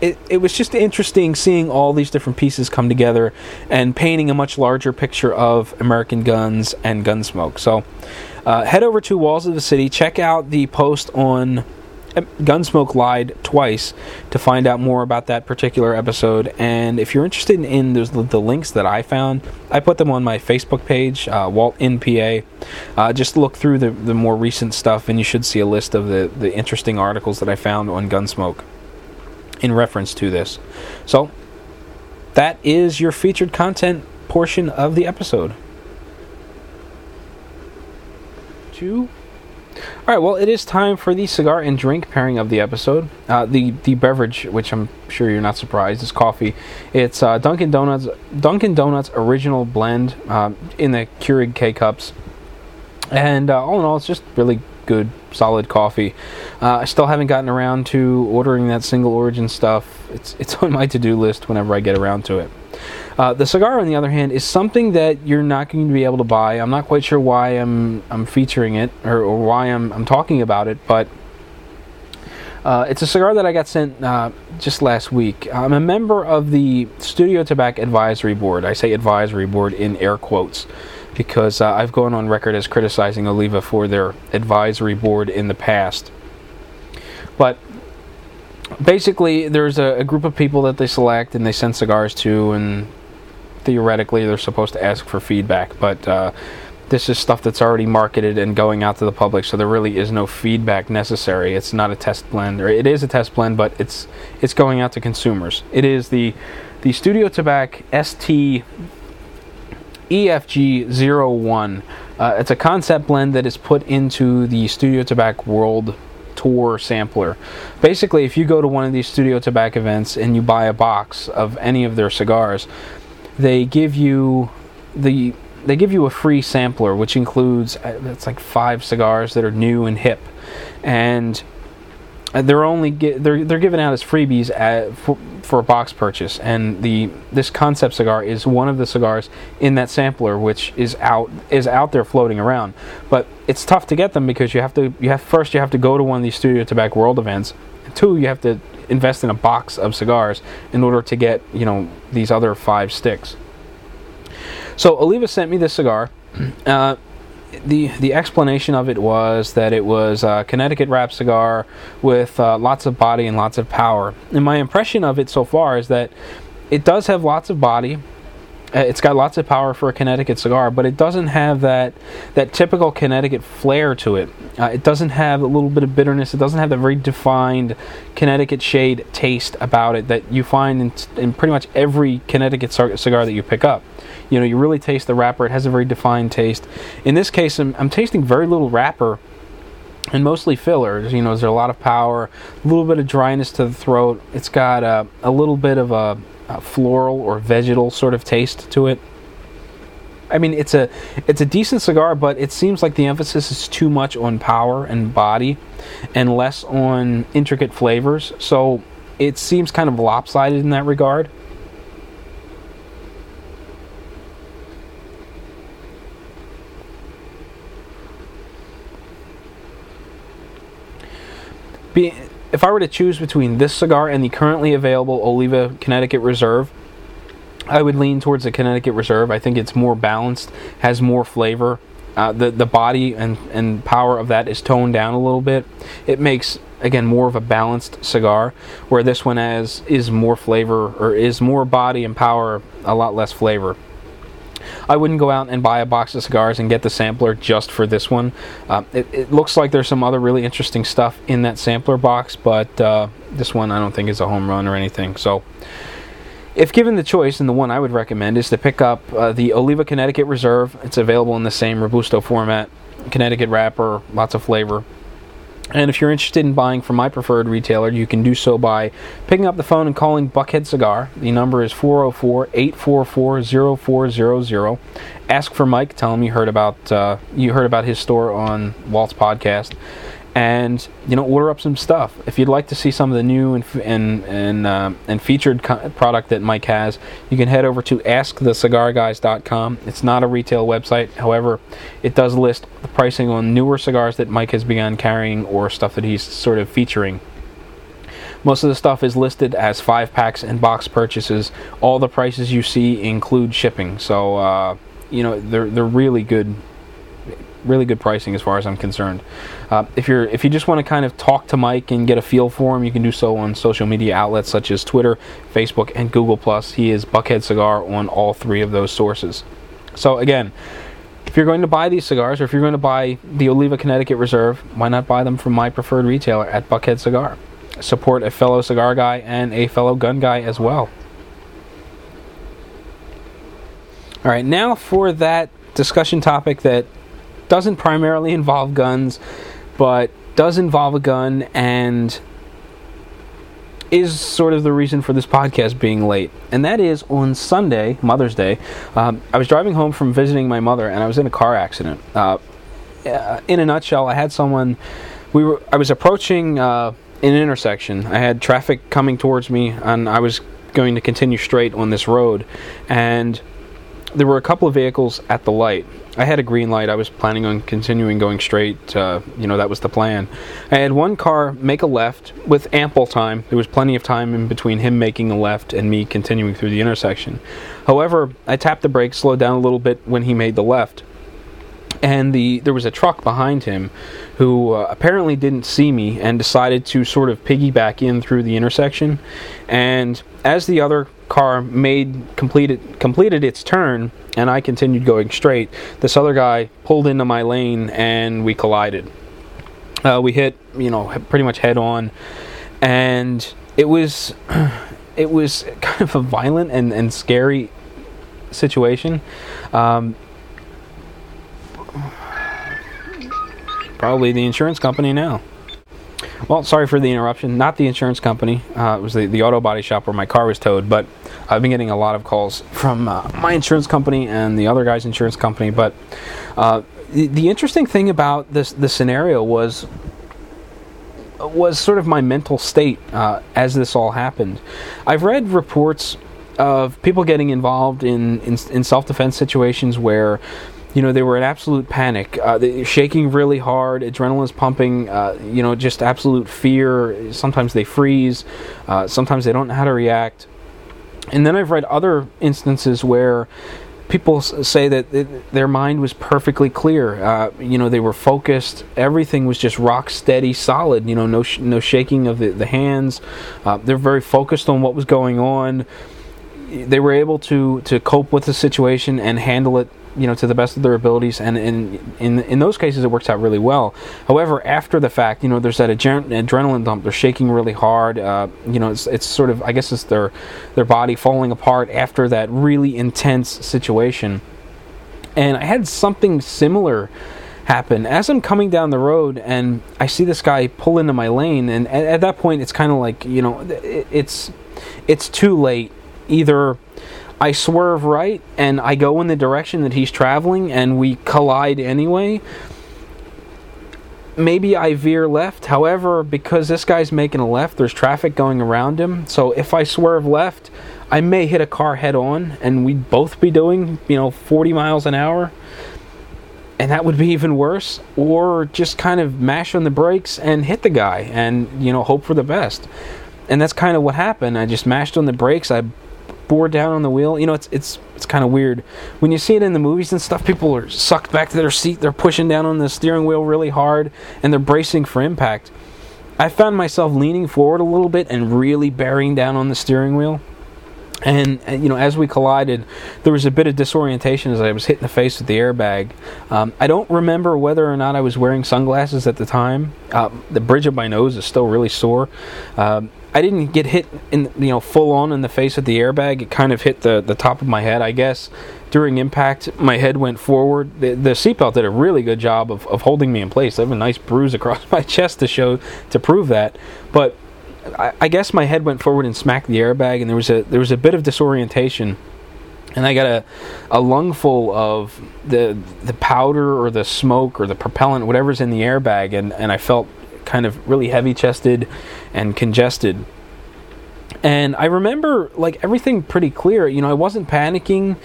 it, it was just interesting seeing all these different pieces come together and painting a much larger picture of American guns and Gunsmoke. So uh, head over to Walls of the City, check out the post on uh, Gunsmoke lied twice to find out more about that particular episode. And if you're interested in, those the, the, links that I found, I put them on my Facebook page, uh, Walt in PA. Uh, just look through the, the more recent stuff, and you should see a list of the, the interesting articles that I found on Gunsmoke. in reference to this. So, that is your featured content portion of the episode. Two. All right, well, it is time for the cigar and drink pairing of the episode. Uh, the the beverage, which I'm sure you're not surprised, is coffee. It's uh, Dunkin' Donuts Dunkin' Donuts original blend uh, in the Keurig K cups, and uh, all in all, it's just really good, solid coffee. Uh, I still haven't gotten around to ordering that single origin stuff. It's it's on my to do list whenever I get around to it. Uh, the cigar, on the other hand, is something that you're not going to be able to buy. I'm not quite sure why I'm I'm featuring it or, or why I'm I'm talking about it, but uh, it's a cigar that I got sent uh, just last week. I'm a member of the Studio Tobac Advisory Board. I say advisory board in air quotes because uh, I've gone on record as criticizing Oliva for their advisory board in the past. But basically, there's a, a group of people that they select and they send cigars to, and theoretically they're supposed to ask for feedback, but uh, this is stuff that's already marketed and going out to the public, so there really is no feedback necessary. It's not a test blend, or it is a test blend, but it's it's going out to consumers. It is the the Studio Tobac ST EFG01. Uh, it's a concept blend that is put into the Studio Tobac World Tour sampler. Basically, if you go to one of these Studio Tobac events and you buy a box of any of their cigars, they give you the they give you a free sampler, which includes uh, it's like five cigars that are new and hip, and they're only get, they're they're given out as freebies at, for, for a box purchase. And the this concept cigar is one of the cigars in that sampler, which is out is out there floating around. But it's tough to get them because you have to you have first you have to go to one of these Studio Tobac World events. Two, you have to invest in a box of cigars in order to get you know these other five sticks. So Oliva sent me this cigar. Uh, the the explanation of it was that it was a Connecticut wrap cigar with uh, lots of body and lots of power. And my impression of it so far is that it does have lots of body. Uh, it's got lots of power for a Connecticut cigar, but it doesn't have that that typical Connecticut flair to it. Uh, it doesn't have a little bit of bitterness. It doesn't have the very defined Connecticut shade taste about it that you find in, in pretty much every Connecticut cigar that you pick up. You know, you really taste the wrapper. It has a very defined taste. In this case, I'm, I'm tasting very little wrapper and mostly fillers. You know, there's a lot of power, a little bit of dryness to the throat. It's got a, a little bit of a, a, floral or vegetal sort of taste to it. I mean, it's a it's a decent cigar, but it seems like the emphasis is too much on power and body, and less on intricate flavors. So it seems kind of lopsided in that regard. Be, if I were to choose between this cigar and the currently available Oliva Connecticut Reserve, I would lean towards the Connecticut Reserve. I think it's more balanced, has more flavor. Uh, the the body and, and power of that is toned down a little bit. It makes again more of a balanced cigar, where this one has is more flavor or is more body and power, a lot less flavor. I wouldn't go out and buy a box of cigars and get the sampler just for this one. Uh, it, it, looks like there's some other really interesting stuff in that sampler box, but uh, this one I don't think is a home run or anything. So, if given the choice, and the one I would recommend is to pick up uh, the Oliva Connecticut Reserve. It's available in the same Robusto format, Connecticut wrapper, lots of flavor. And if you're interested in buying from my preferred retailer, you can do so by picking up the phone and calling Buckhead Cigar. The number is 404 844 0400. Ask for Mike. Tell him you heard about uh, you heard about his store on Walt's podcast and you know order up some stuff. If you'd like to see some of the new and and and, uh, and featured co- product that Mike has, you can head over to AskTheCigarGuys.com. It's not a retail website, however, it does list the pricing on newer cigars that Mike has begun carrying or stuff that he's sort of featuring. Most of the stuff is listed as five packs and box purchases. All the prices you see include shipping, so uh, you know they're they're really good really good pricing as far as I'm concerned. Uh, if you're if you just want to kind of talk to Mike and get a feel for him, you can do so on social media outlets such as Twitter, Facebook, and Google Plus. He is Buckhead Cigar on all three of those sources. So again. If you're going to buy these cigars, or if you're going to buy the Oliva Connecticut Reserve, why not buy them from my preferred retailer at Buckhead Cigar? support a fellow cigar guy and a fellow gun guy as well. All right, now for that discussion topic that doesn't primarily involve guns, but does involve a gun and is sort of the reason for this podcast being late. And that is on Sunday, Mother's Day, um, I was driving home from visiting my mother and I was in a car accident. Uh, uh in a nutshell, I had someone, we were, I was approaching uh, an intersection. I had traffic coming towards me and I was going to continue straight on this road. And there were a couple of vehicles at the light. I had a green light. I was planning on continuing going straight. Uh, you know, that was the plan. I had one car make a left with ample time. There was plenty of time in between him making a left and me continuing through the intersection. However, I tapped the brake, slowed down a little bit when he made the left and the there was a truck behind him who uh, apparently didn't see me and decided to sort of piggyback in through the intersection and as the other car made completed completed its turn and I continued going straight. This other guy pulled into my lane and we collided. Uh, we hit you know pretty much head on and it was it was kind of a violent and, and scary situation. Um, Probably the insurance company now. Well, sorry for the interruption. Not the insurance company. Uh, it was the, the auto body shop where my car was towed. But I've been getting a lot of calls from uh, my insurance company and the other guy's insurance company. But uh, the, the interesting thing about this the scenario was was sort of my mental state uh, as this all happened. I've read reports of people getting involved in, in, in self defense situations where you know they were in absolute panic. Uh, shaking really hard adrenaline's pumping uh, you know just absolute fear. Sometimes they freeze uh, sometimes they don't know how to react. And then i've read other instances where people say that it, their mind was perfectly clear. Uh, you know they were focused. Everything was just rock steady solid you know no sh- no shaking of the, the hands. Uh, they're very focused on what was going on. They were able to to cope with the situation and handle it you know to the best of their abilities and in in in those cases it works out really well. However after the fact you know there's that adrenaline dump. They're shaking really hard uh, you know it's, it's sort of i guess it's their their body falling apart after that really intense situation. And i had something similar happen. As i'm coming down the road and i see this guy pull into my lane and at, at that point it's kind of like you know it, it's it's too late. Either I swerve right and I go in the direction that he's traveling and we collide anyway. Maybe I veer left. However, because this guy's making a left, there's traffic going around him. So if I swerve left, I may hit a car head on and we'd both be doing, you know, 40 miles an hour. And that would be even worse. Or just kind of mash on the brakes and hit the guy and, you know, hope for the best. And that's kind of what happened. I just mashed on the brakes. I bore down on the wheel. You know, it's it's it's kind of weird when you see it in the movies and stuff. People are sucked back to their seat. They're pushing down on the steering wheel really hard, and they're bracing for impact. I found myself leaning forward a little bit and really bearing down on the steering wheel. And, you know, as we collided, there was a bit of disorientation as I was hit in the face with the airbag. Um, I don't remember whether or not I was wearing sunglasses at the time. Uh, the bridge of my nose is still really sore. Um, I didn't get hit in you know full on in the face with the airbag. It kind of hit the the top of my head, I guess. During impact, my head went forward. The, the seatbelt did a really good job of, of holding me in place. I have a nice bruise across my chest to show to prove that. But I, I guess my head went forward and smacked the airbag, and there was a there was a bit of disorientation and I got a, a lungful of the the powder or the smoke or the propellant, whatever's in the airbag, and, and I felt kind of really heavy chested and congested. And I remember like everything pretty clear. You know, I wasn't panicking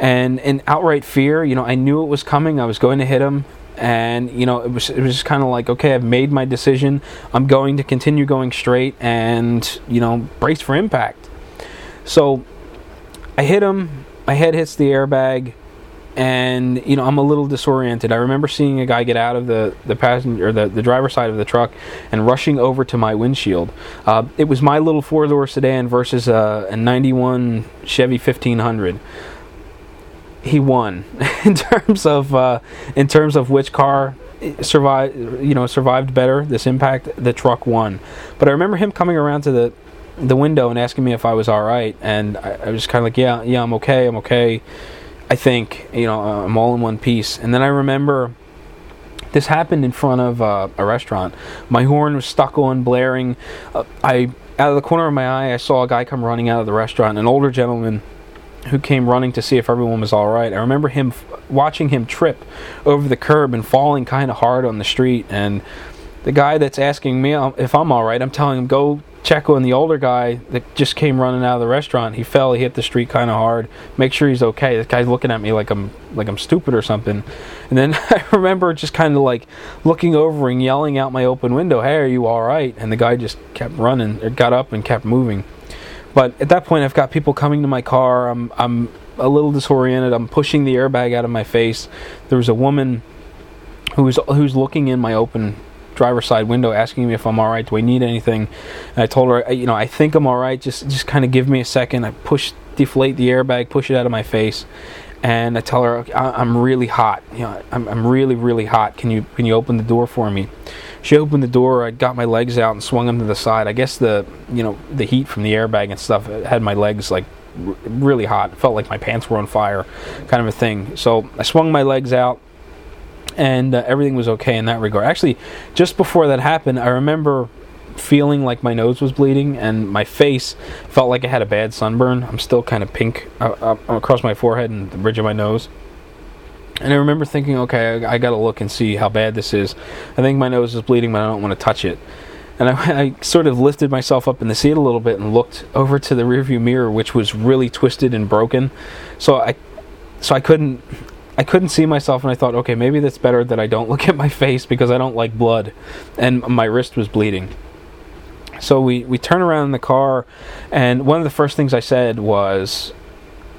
and in outright fear. You know, I knew it was coming. I was going to hit him. And you know, it was it was just kind of like, okay, I've made my decision. I'm going to continue going straight, and you know, brace for impact. So, I hit him. My head hits the airbag and you know I'm a little disoriented. I remember seeing a guy get out of the the passenger or the the driver's side of the truck and rushing over to my windshield. Uh, it was my little four door sedan versus a, a 91 Chevy 1500. He won in terms of uh, in terms of which car survived, you know, survived better this impact. The truck won, but I remember him coming around to the the window and asking me if I was all right, and I, I was kind of like, yeah, yeah, I'm okay, I'm okay. I think you know I'm all in one piece. And then I remember this happened in front of uh, a restaurant. My horn was stuck on, blaring. Uh, I out of the corner of my eye, I saw a guy come running out of the restaurant, an older gentleman who came running to see if everyone was all right. I remember him watching him trip over the curb and falling kind of hard on the street and the guy that's asking me if I'm all right, I'm telling him go check on the older guy that just came running out of the restaurant. He fell, he hit the street kind of hard. Make sure he's okay. This guy's looking at me like I'm like I'm stupid or something. And then I remember just kind of like looking over and yelling out my open window, "Hey, are you all right?" And the guy just kept running, or got up and kept moving. But at that point, I've got people coming to my car. I'm I'm a little disoriented. I'm pushing the airbag out of my face. There was a woman who's who's looking in my open driver's side window asking me if I'm all right. Do I need anything? And I told her, you know, I think I'm all right. Just just kind of give me a second. I push deflate the airbag, push it out of my face, and I tell her I'm really hot. You know, I'm, I'm really really hot. Can you can you open the door for me? She opened the door. I got my legs out and swung them to the side. I guess the you know the heat from the airbag and stuff had my legs like really hot. It felt like my pants were on fire, kind of a thing. So I swung my legs out and uh, everything was okay in that regard. Actually, just before that happened, I remember feeling like my nose was bleeding and my face felt like I had a bad sunburn. I'm still kind of pink uh, uh, across my forehead and the bridge of my nose. And I remember thinking, okay, I, I got to look and see how bad this is. I think my nose is bleeding, but I don't want to touch it. And I, I, sort of lifted myself up in the seat a little bit and looked over to the rearview mirror, which was really twisted and broken. So I, so I couldn't I couldn't see myself, and I thought, okay, maybe that's better that I don't look at my face because I don't like blood, and my wrist was bleeding. So we we turn around in the car, and one of the first things I said was,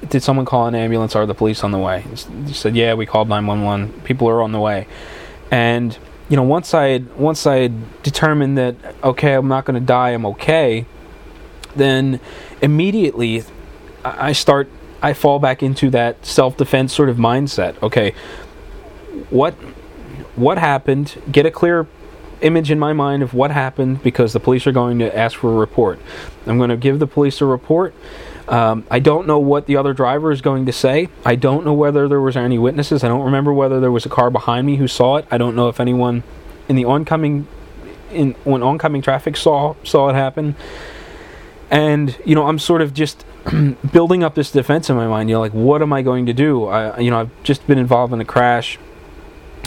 "Did someone call an ambulance? Are the police on the way?" He said, "Yeah, we called 911. People are on the way." And you know, once I once I determined that okay, I'm not going to die, I'm okay, then immediately I start I fall back into that self-defense sort of mindset. Okay, what what happened? Get a clear image in my mind of what happened because the police are going to ask for a report. I'm going to give the police a report. Um, I don't know what the other driver is going to say. I don't know whether there was any witnesses. I don't remember whether there was a car behind me who saw it. I don't know if anyone in the oncoming in when oncoming traffic saw saw it happen. And you know, I'm sort of just building up this defense in my mind. You know, like what am I going to do? I, you know, I've just been involved in a crash,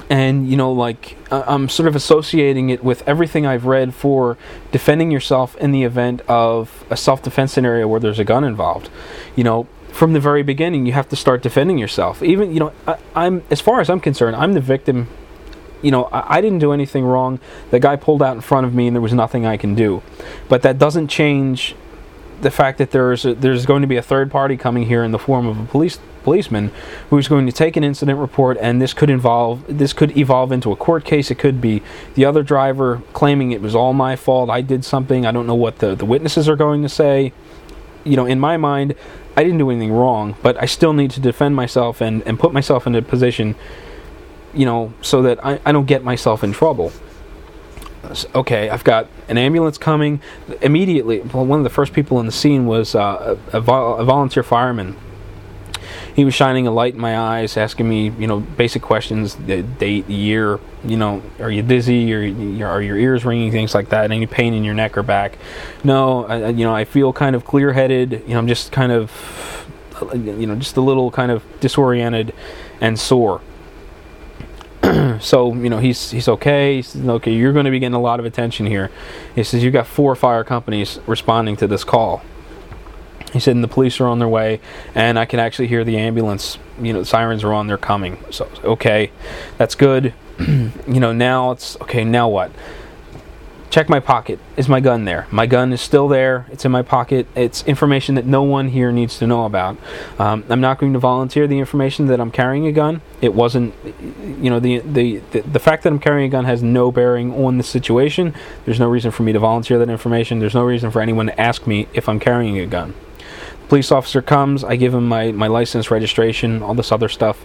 and you know, like I'm sort of associating it with everything I've read for defending yourself in the event of a self-defense scenario where there's a gun involved. You know, from the very beginning, you have to start defending yourself. Even you know, I, am as far as I'm concerned, I'm the victim. You know, I, I didn't do anything wrong. The guy pulled out in front of me, and there was nothing I can do. But that doesn't change the fact that there's a, there's going to be a third party coming here in the form of a police policeman who's going to take an incident report and this could involve this could evolve into a court case. It could be the other driver claiming it was all my fault. I did something. I don't know what the the witnesses are going to say. You know in my mind I didn't do anything wrong but I still need to defend myself and and put myself in a position you know so that I, I don't get myself in trouble okay, I've got an ambulance coming. Immediately, well, one of the first people in the scene was uh, a, a, vo- a, volunteer fireman. He was shining a light in my eyes, asking me, you know, basic questions: the date, the year, you know, are you dizzy, or are your ears ringing, things like that. Any pain in your neck or back? No, I, you know, I feel kind of clear-headed. You know, I'm just kind of, you know, just a little kind of disoriented and sore. so you know he's he's okay. He says, okay, you're going to be getting a lot of attention here. He says you've got four fire companies responding to this call. He said, and the police are on their way, and I can actually hear the ambulance. You know, the sirens are on; they're coming. So okay, that's good. you know, now it's okay. Now what? Check my pocket. Is my gun there? My gun is still there. It's in my pocket. It's information that no one here needs to know about. Um, I'm not going to volunteer the information that I'm carrying a gun. It wasn't, you know, the, the, the the fact that I'm carrying a gun has no bearing on the situation. There's no reason for me to volunteer that information. There's no reason for anyone to ask me if I'm carrying a gun. police officer comes. I give him my my license, registration, all this other stuff.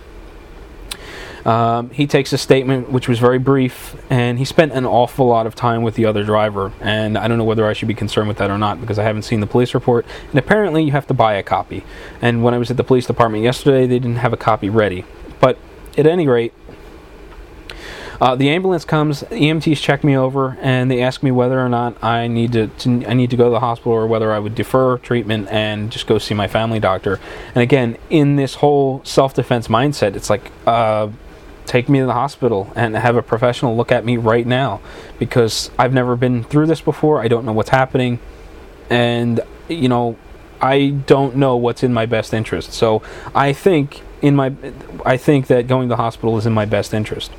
Um, he takes a statement which was very brief, and he spent an awful lot of time with the other driver. And I don't know whether I should be concerned with that or not because I haven't seen the police report. And apparently, you have to buy a copy. And when I was at the police department yesterday, they didn't have a copy ready. But at any rate, uh, the ambulance comes, EMTs check me over, and they ask me whether or not I need to, to, I need to go to the hospital or whether I would defer treatment and just go see my family doctor. And again, in this whole self defense mindset, it's like, uh, take me to the hospital and have a professional look at me right now because I've never been through this before. I don't know what's happening, and you know, I don't know what's in my best interest. So I think in my, I think that going to the hospital is in my best interest.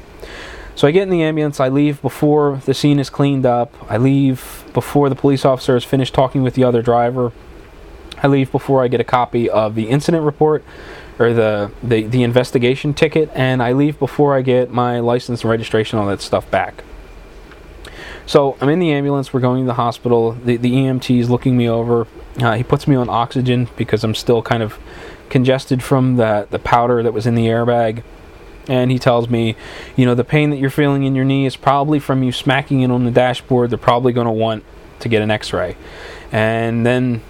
So I get in the ambulance, I leave before the scene is cleaned up, I leave before the police officer has finished talking with the other driver, I leave before I get a copy of the incident report or the, the, the investigation ticket, and I leave before I get my license and registration, all that stuff back. So I'm in the ambulance. We're going to the hospital. The, the EMT is looking me over. Uh, he puts me on oxygen because I'm still kind of congested from the, the powder that was in the airbag and he tells me, you know, the pain that you're feeling in your knee is probably from you smacking it on the dashboard. They're probably going to want to get an x-ray. And then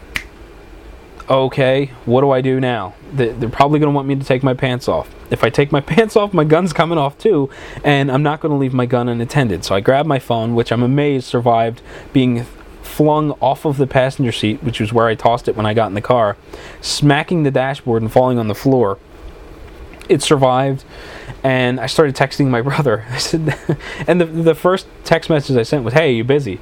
okay, what do I do now? They're probably going to want me to take my pants off. If I take my pants off, my gun's coming off too, and I'm not going to leave my gun unattended. So I grab my phone, which I'm amazed survived being flung off of the passenger seat, which was where I tossed it when I got in the car, smacking the dashboard and falling on the floor. It survived and I started texting my brother. I said, and the the first text message I sent was, "Hey, you busy?"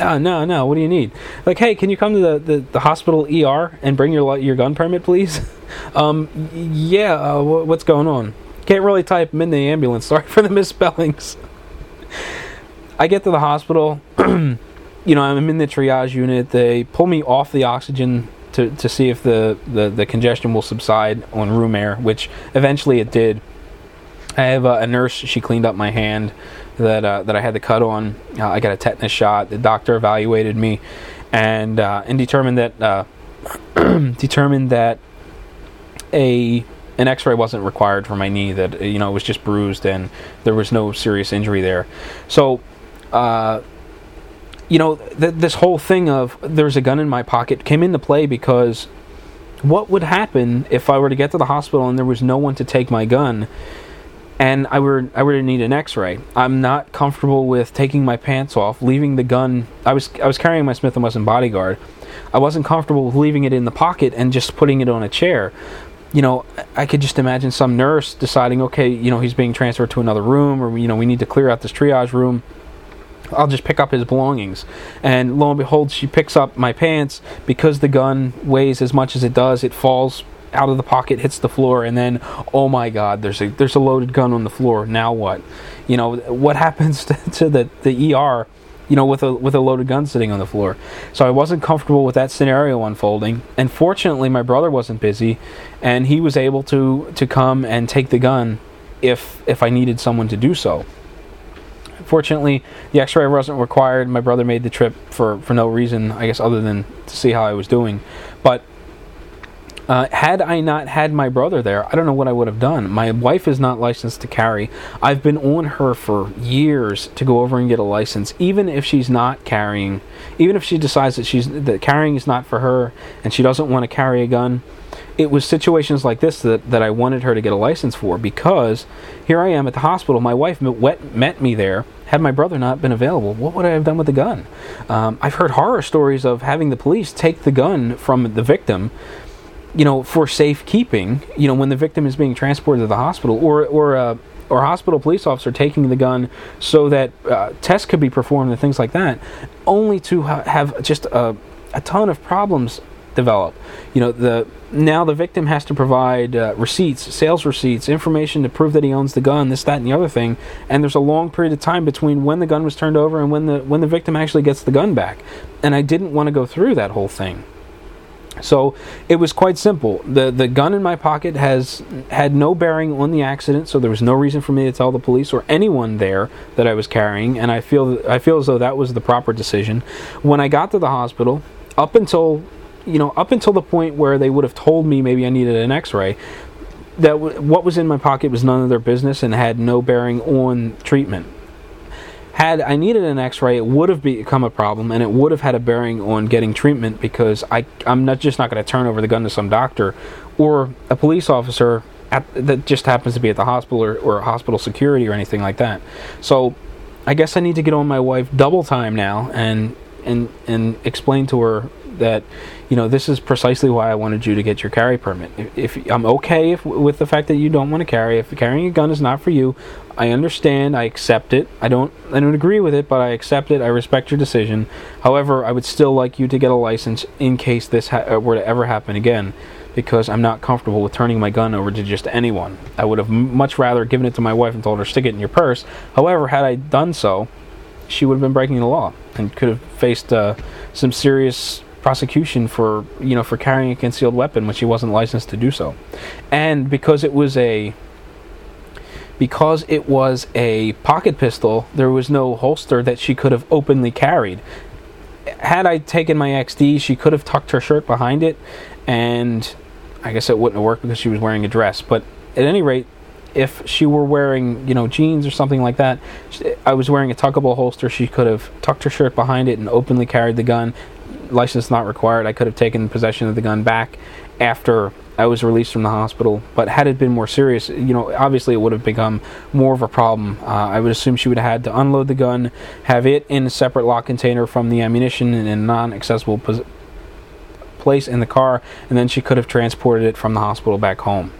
No, no, no. What do you need? Like, hey, can you come to the, the, the hospital ER and bring your your gun permit, please? um, yeah. Uh, what's going on? Can't really type. I'm in the ambulance. Sorry for the misspellings. I get to the hospital. you know, I'm in the triage unit. They pull me off the oxygen to, to see if the, the, the congestion will subside on room air, which eventually it did. I have a, a nurse. She cleaned up my hand that uh, that I had the cut on. Uh, I got a tetanus shot. The doctor evaluated me and uh, and determined that uh, determined that a an X-ray wasn't required for my knee. That you know it was just bruised and there was no serious injury there. So. Uh, you know, th- this whole thing of there's a gun in my pocket came into play because what would happen if I were to get to the hospital and there was no one to take my gun? And I were I were to need an X-ray. I'm not comfortable with taking my pants off, leaving the gun. I was I was carrying my Smith and Wesson bodyguard. I wasn't comfortable with leaving it in the pocket and just putting it on a chair. You know, I could just imagine some nurse deciding, okay, you know, he's being transferred to another room, or you know, we need to clear out this triage room. I'll just pick up his belongings. And lo and behold, she picks up my pants because the gun weighs as much as it does. It falls out of the pocket, hits the floor, and then oh my God, there's a there's a loaded gun on the floor. Now what? You know what happens to, to the the ER? You know, with a with a loaded gun sitting on the floor. So I wasn't comfortable with that scenario unfolding. And fortunately, my brother wasn't busy, and he was able to to come and take the gun if if I needed someone to do so. Fortunately, the X-ray wasn't required. My brother made the trip for for no reason, I guess, other than to see how I was doing. But uh, had I not had my brother there, I don't know what I would have done. My wife is not licensed to carry. I've been on her for years to go over and get a license, even if she's not carrying. Even if she decides that she's that carrying is not for her and she doesn't want to carry a gun. It was situations like this that, that I wanted her to get a license for because here I am at the hospital. My wife met, met me there. Had my brother not been available, what would I have done with the gun? Um, I've heard horror stories of having the police take the gun from the victim you know, for safekeeping, you know, when the victim is being transported to the hospital, or or a uh, or hospital police officer taking the gun so that uh, tests could be performed and things like that, only to ha- have just a, a ton of problems develop. You know, the now the victim has to provide uh, receipts, sales receipts, information to prove that he owns the gun, this, that, and the other thing. And there's a long period of time between when the gun was turned over and when the when the victim actually gets the gun back. And I didn't want to go through that whole thing. So it was quite simple. the The gun in my pocket has had no bearing on the accident, so there was no reason for me to tell the police or anyone there that I was carrying, and I feel I feel as though that was the proper decision. When I got to the hospital, up until you know up until the point where they would have told me maybe I needed an X-ray, that w- what was in my pocket was none of their business and had no bearing on treatment. Had I needed an X-ray, it would have become a problem, and it would have had a bearing on getting treatment because I I'm not just not going to turn over the gun to some doctor or a police officer at, that just happens to be at the hospital or, or hospital security or anything like that. So I guess I need to get on my wife double time now and and and explain to her that you know this is precisely why I wanted you to get your carry permit. If, if I'm okay if, with the fact that you don't want to carry, if carrying a gun is not for you, I understand. I accept it. I don't I don't agree with it, but I accept it. I respect your decision. However, I would still like you to get a license in case this ha- were to ever happen again because I'm not comfortable with turning my gun over to just anyone. I would have much rather given it to my wife and told her stick it in your purse. However, had I done so, she would have been breaking the law and could have faced uh, some serious prosecution for you know for carrying a concealed weapon when she wasn't licensed to do so. And because it was a because it was a pocket pistol, there was no holster that she could have openly carried. Had I taken my XD, she could have tucked her shirt behind it, and I guess it wouldn't have worked because she was wearing a dress. But at any rate, if she were wearing, you know, jeans or something like that, I was wearing a tuckable holster. She could have tucked her shirt behind it and openly carried the gun. License not required. I could have taken possession of the gun back after I was released from the hospital. But had it been more serious, you know, obviously it would have become more of a problem. Uh, I would assume she would have had to unload the gun, have it in a separate lock container from the ammunition in a non-accessible pos- place in the car, and then she could have transported it from the hospital back home.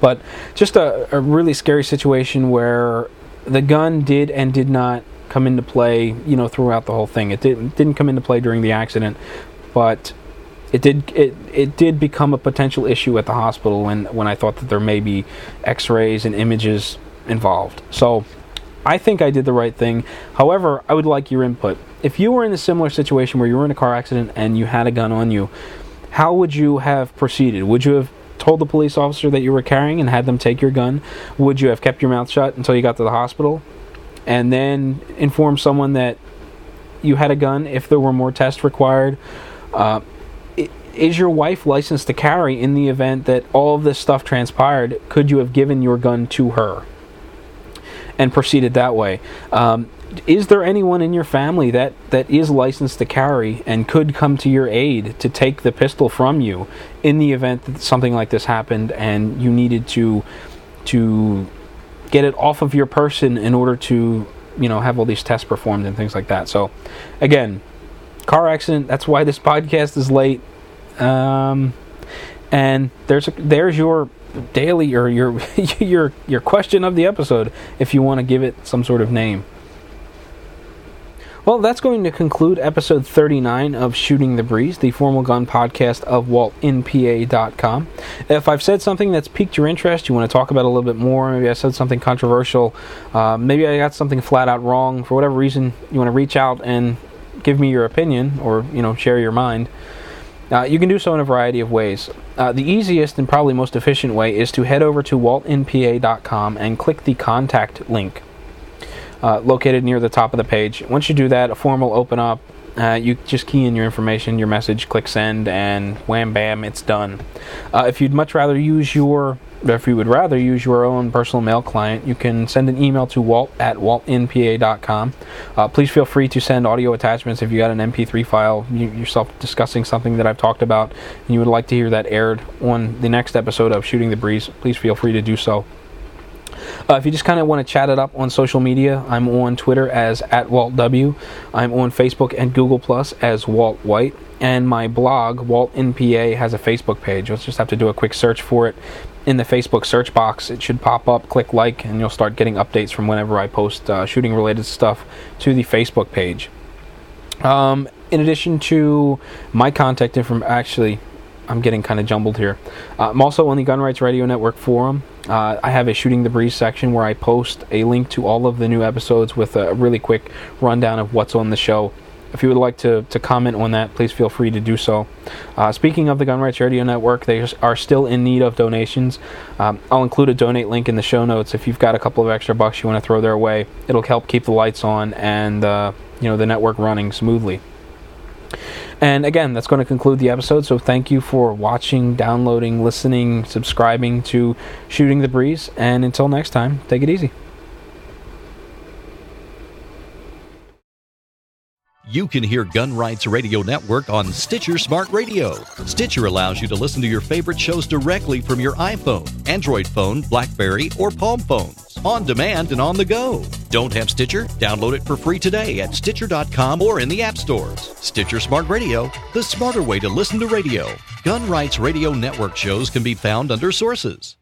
But just a, a really scary situation where the gun did and did not come into play, you know, throughout the whole thing. It didn't didn't come into play during the accident, but it did it it did become a potential issue at the hospital when when I thought that there may be X-rays and images involved. So I think I did the right thing. However, I would like your input. If you were in a similar situation where you were in a car accident and you had a gun on you, how would you have proceeded? Would you have told the police officer that you were carrying and had them take your gun? Would you have kept your mouth shut until you got to the hospital and then inform someone that you had a gun if there were more tests required? Uh, is your wife licensed to carry in the event that all of this stuff transpired? Could you have given your gun to her and proceeded that way? Um, is there anyone in your family that, that is licensed to carry and could come to your aid to take the pistol from you in the event that something like this happened and you needed to to get it off of your person in order to you know have all these tests performed and things like that. So again car accident that's why this podcast is late. Um, and there's a, there's your daily or your your your question of the episode if you want to give it some sort of name well, that's going to conclude episode 39 of Shooting the Breeze, the formal gun podcast of waltinpa.com. If I've said something that's piqued your interest, you want to talk about a little bit more, maybe I said something controversial, uh, maybe I got something flat out wrong, for whatever reason, you want to reach out and give me your opinion or, you know, share your mind. Uh, you can do so in a variety of ways. Uh, the easiest and probably most efficient way is to head over to waltinpa.com and click the contact link uh, located near the top of the page. Once you do that, a form will open up. Uh, you just key in your information, your message, click send, and wham bam, it's done. Uh, if you'd much rather use your, if you would rather use your own personal mail client, you can send an email to walt at waltinpa.com. Uh, please feel free to send audio attachments if you got an MP3 file you, yourself discussing something that I've talked about and you would like to hear that aired on the next episode of Shooting the Breeze. Please feel free to do so. Uh, if you just kind of want to chat it up on social media, I'm on Twitter as at Walt W. I'm on Facebook and Google Plus as Walt White. And my blog, Walt in PA, has a Facebook page. You'll just have to do a quick search for it in the Facebook search box. It should pop up. Click like, and you'll start getting updates from whenever I post uh, shooting related stuff to the Facebook page. Um, in addition to my contact information, actually, I'm getting kind of jumbled here. Uh, I'm also on the Gun Rights Radio Network forum. Uh, I have a Shooting the Breeze section where I post a link to all of the new episodes with a really quick rundown of what's on the show. If you would like to, to comment on that, please feel free to do so. Uh, speaking of the Gun Rights Radio Network, they are still in need of donations. Um, I'll include a donate link in the show notes if you've got a couple of extra bucks you want to throw their way. It'll help keep the lights on and uh, you know the network running smoothly. And again, that's going to conclude the episode. So thank you for watching, downloading, listening, subscribing to Shooting the Breeze. And until next time, take it easy. You can hear Gun Rights Radio Network on Stitcher Smart Radio. Stitcher allows you to listen to your favorite shows directly from your iPhone, Android phone, Blackberry, or Palm phones, on demand and on the go. Don't have Stitcher? Download it for free today at Stitcher.com or in the App Stores. Stitcher Smart Radio, the smarter way to listen to radio. Gun Rights Radio Network shows can be found under sources.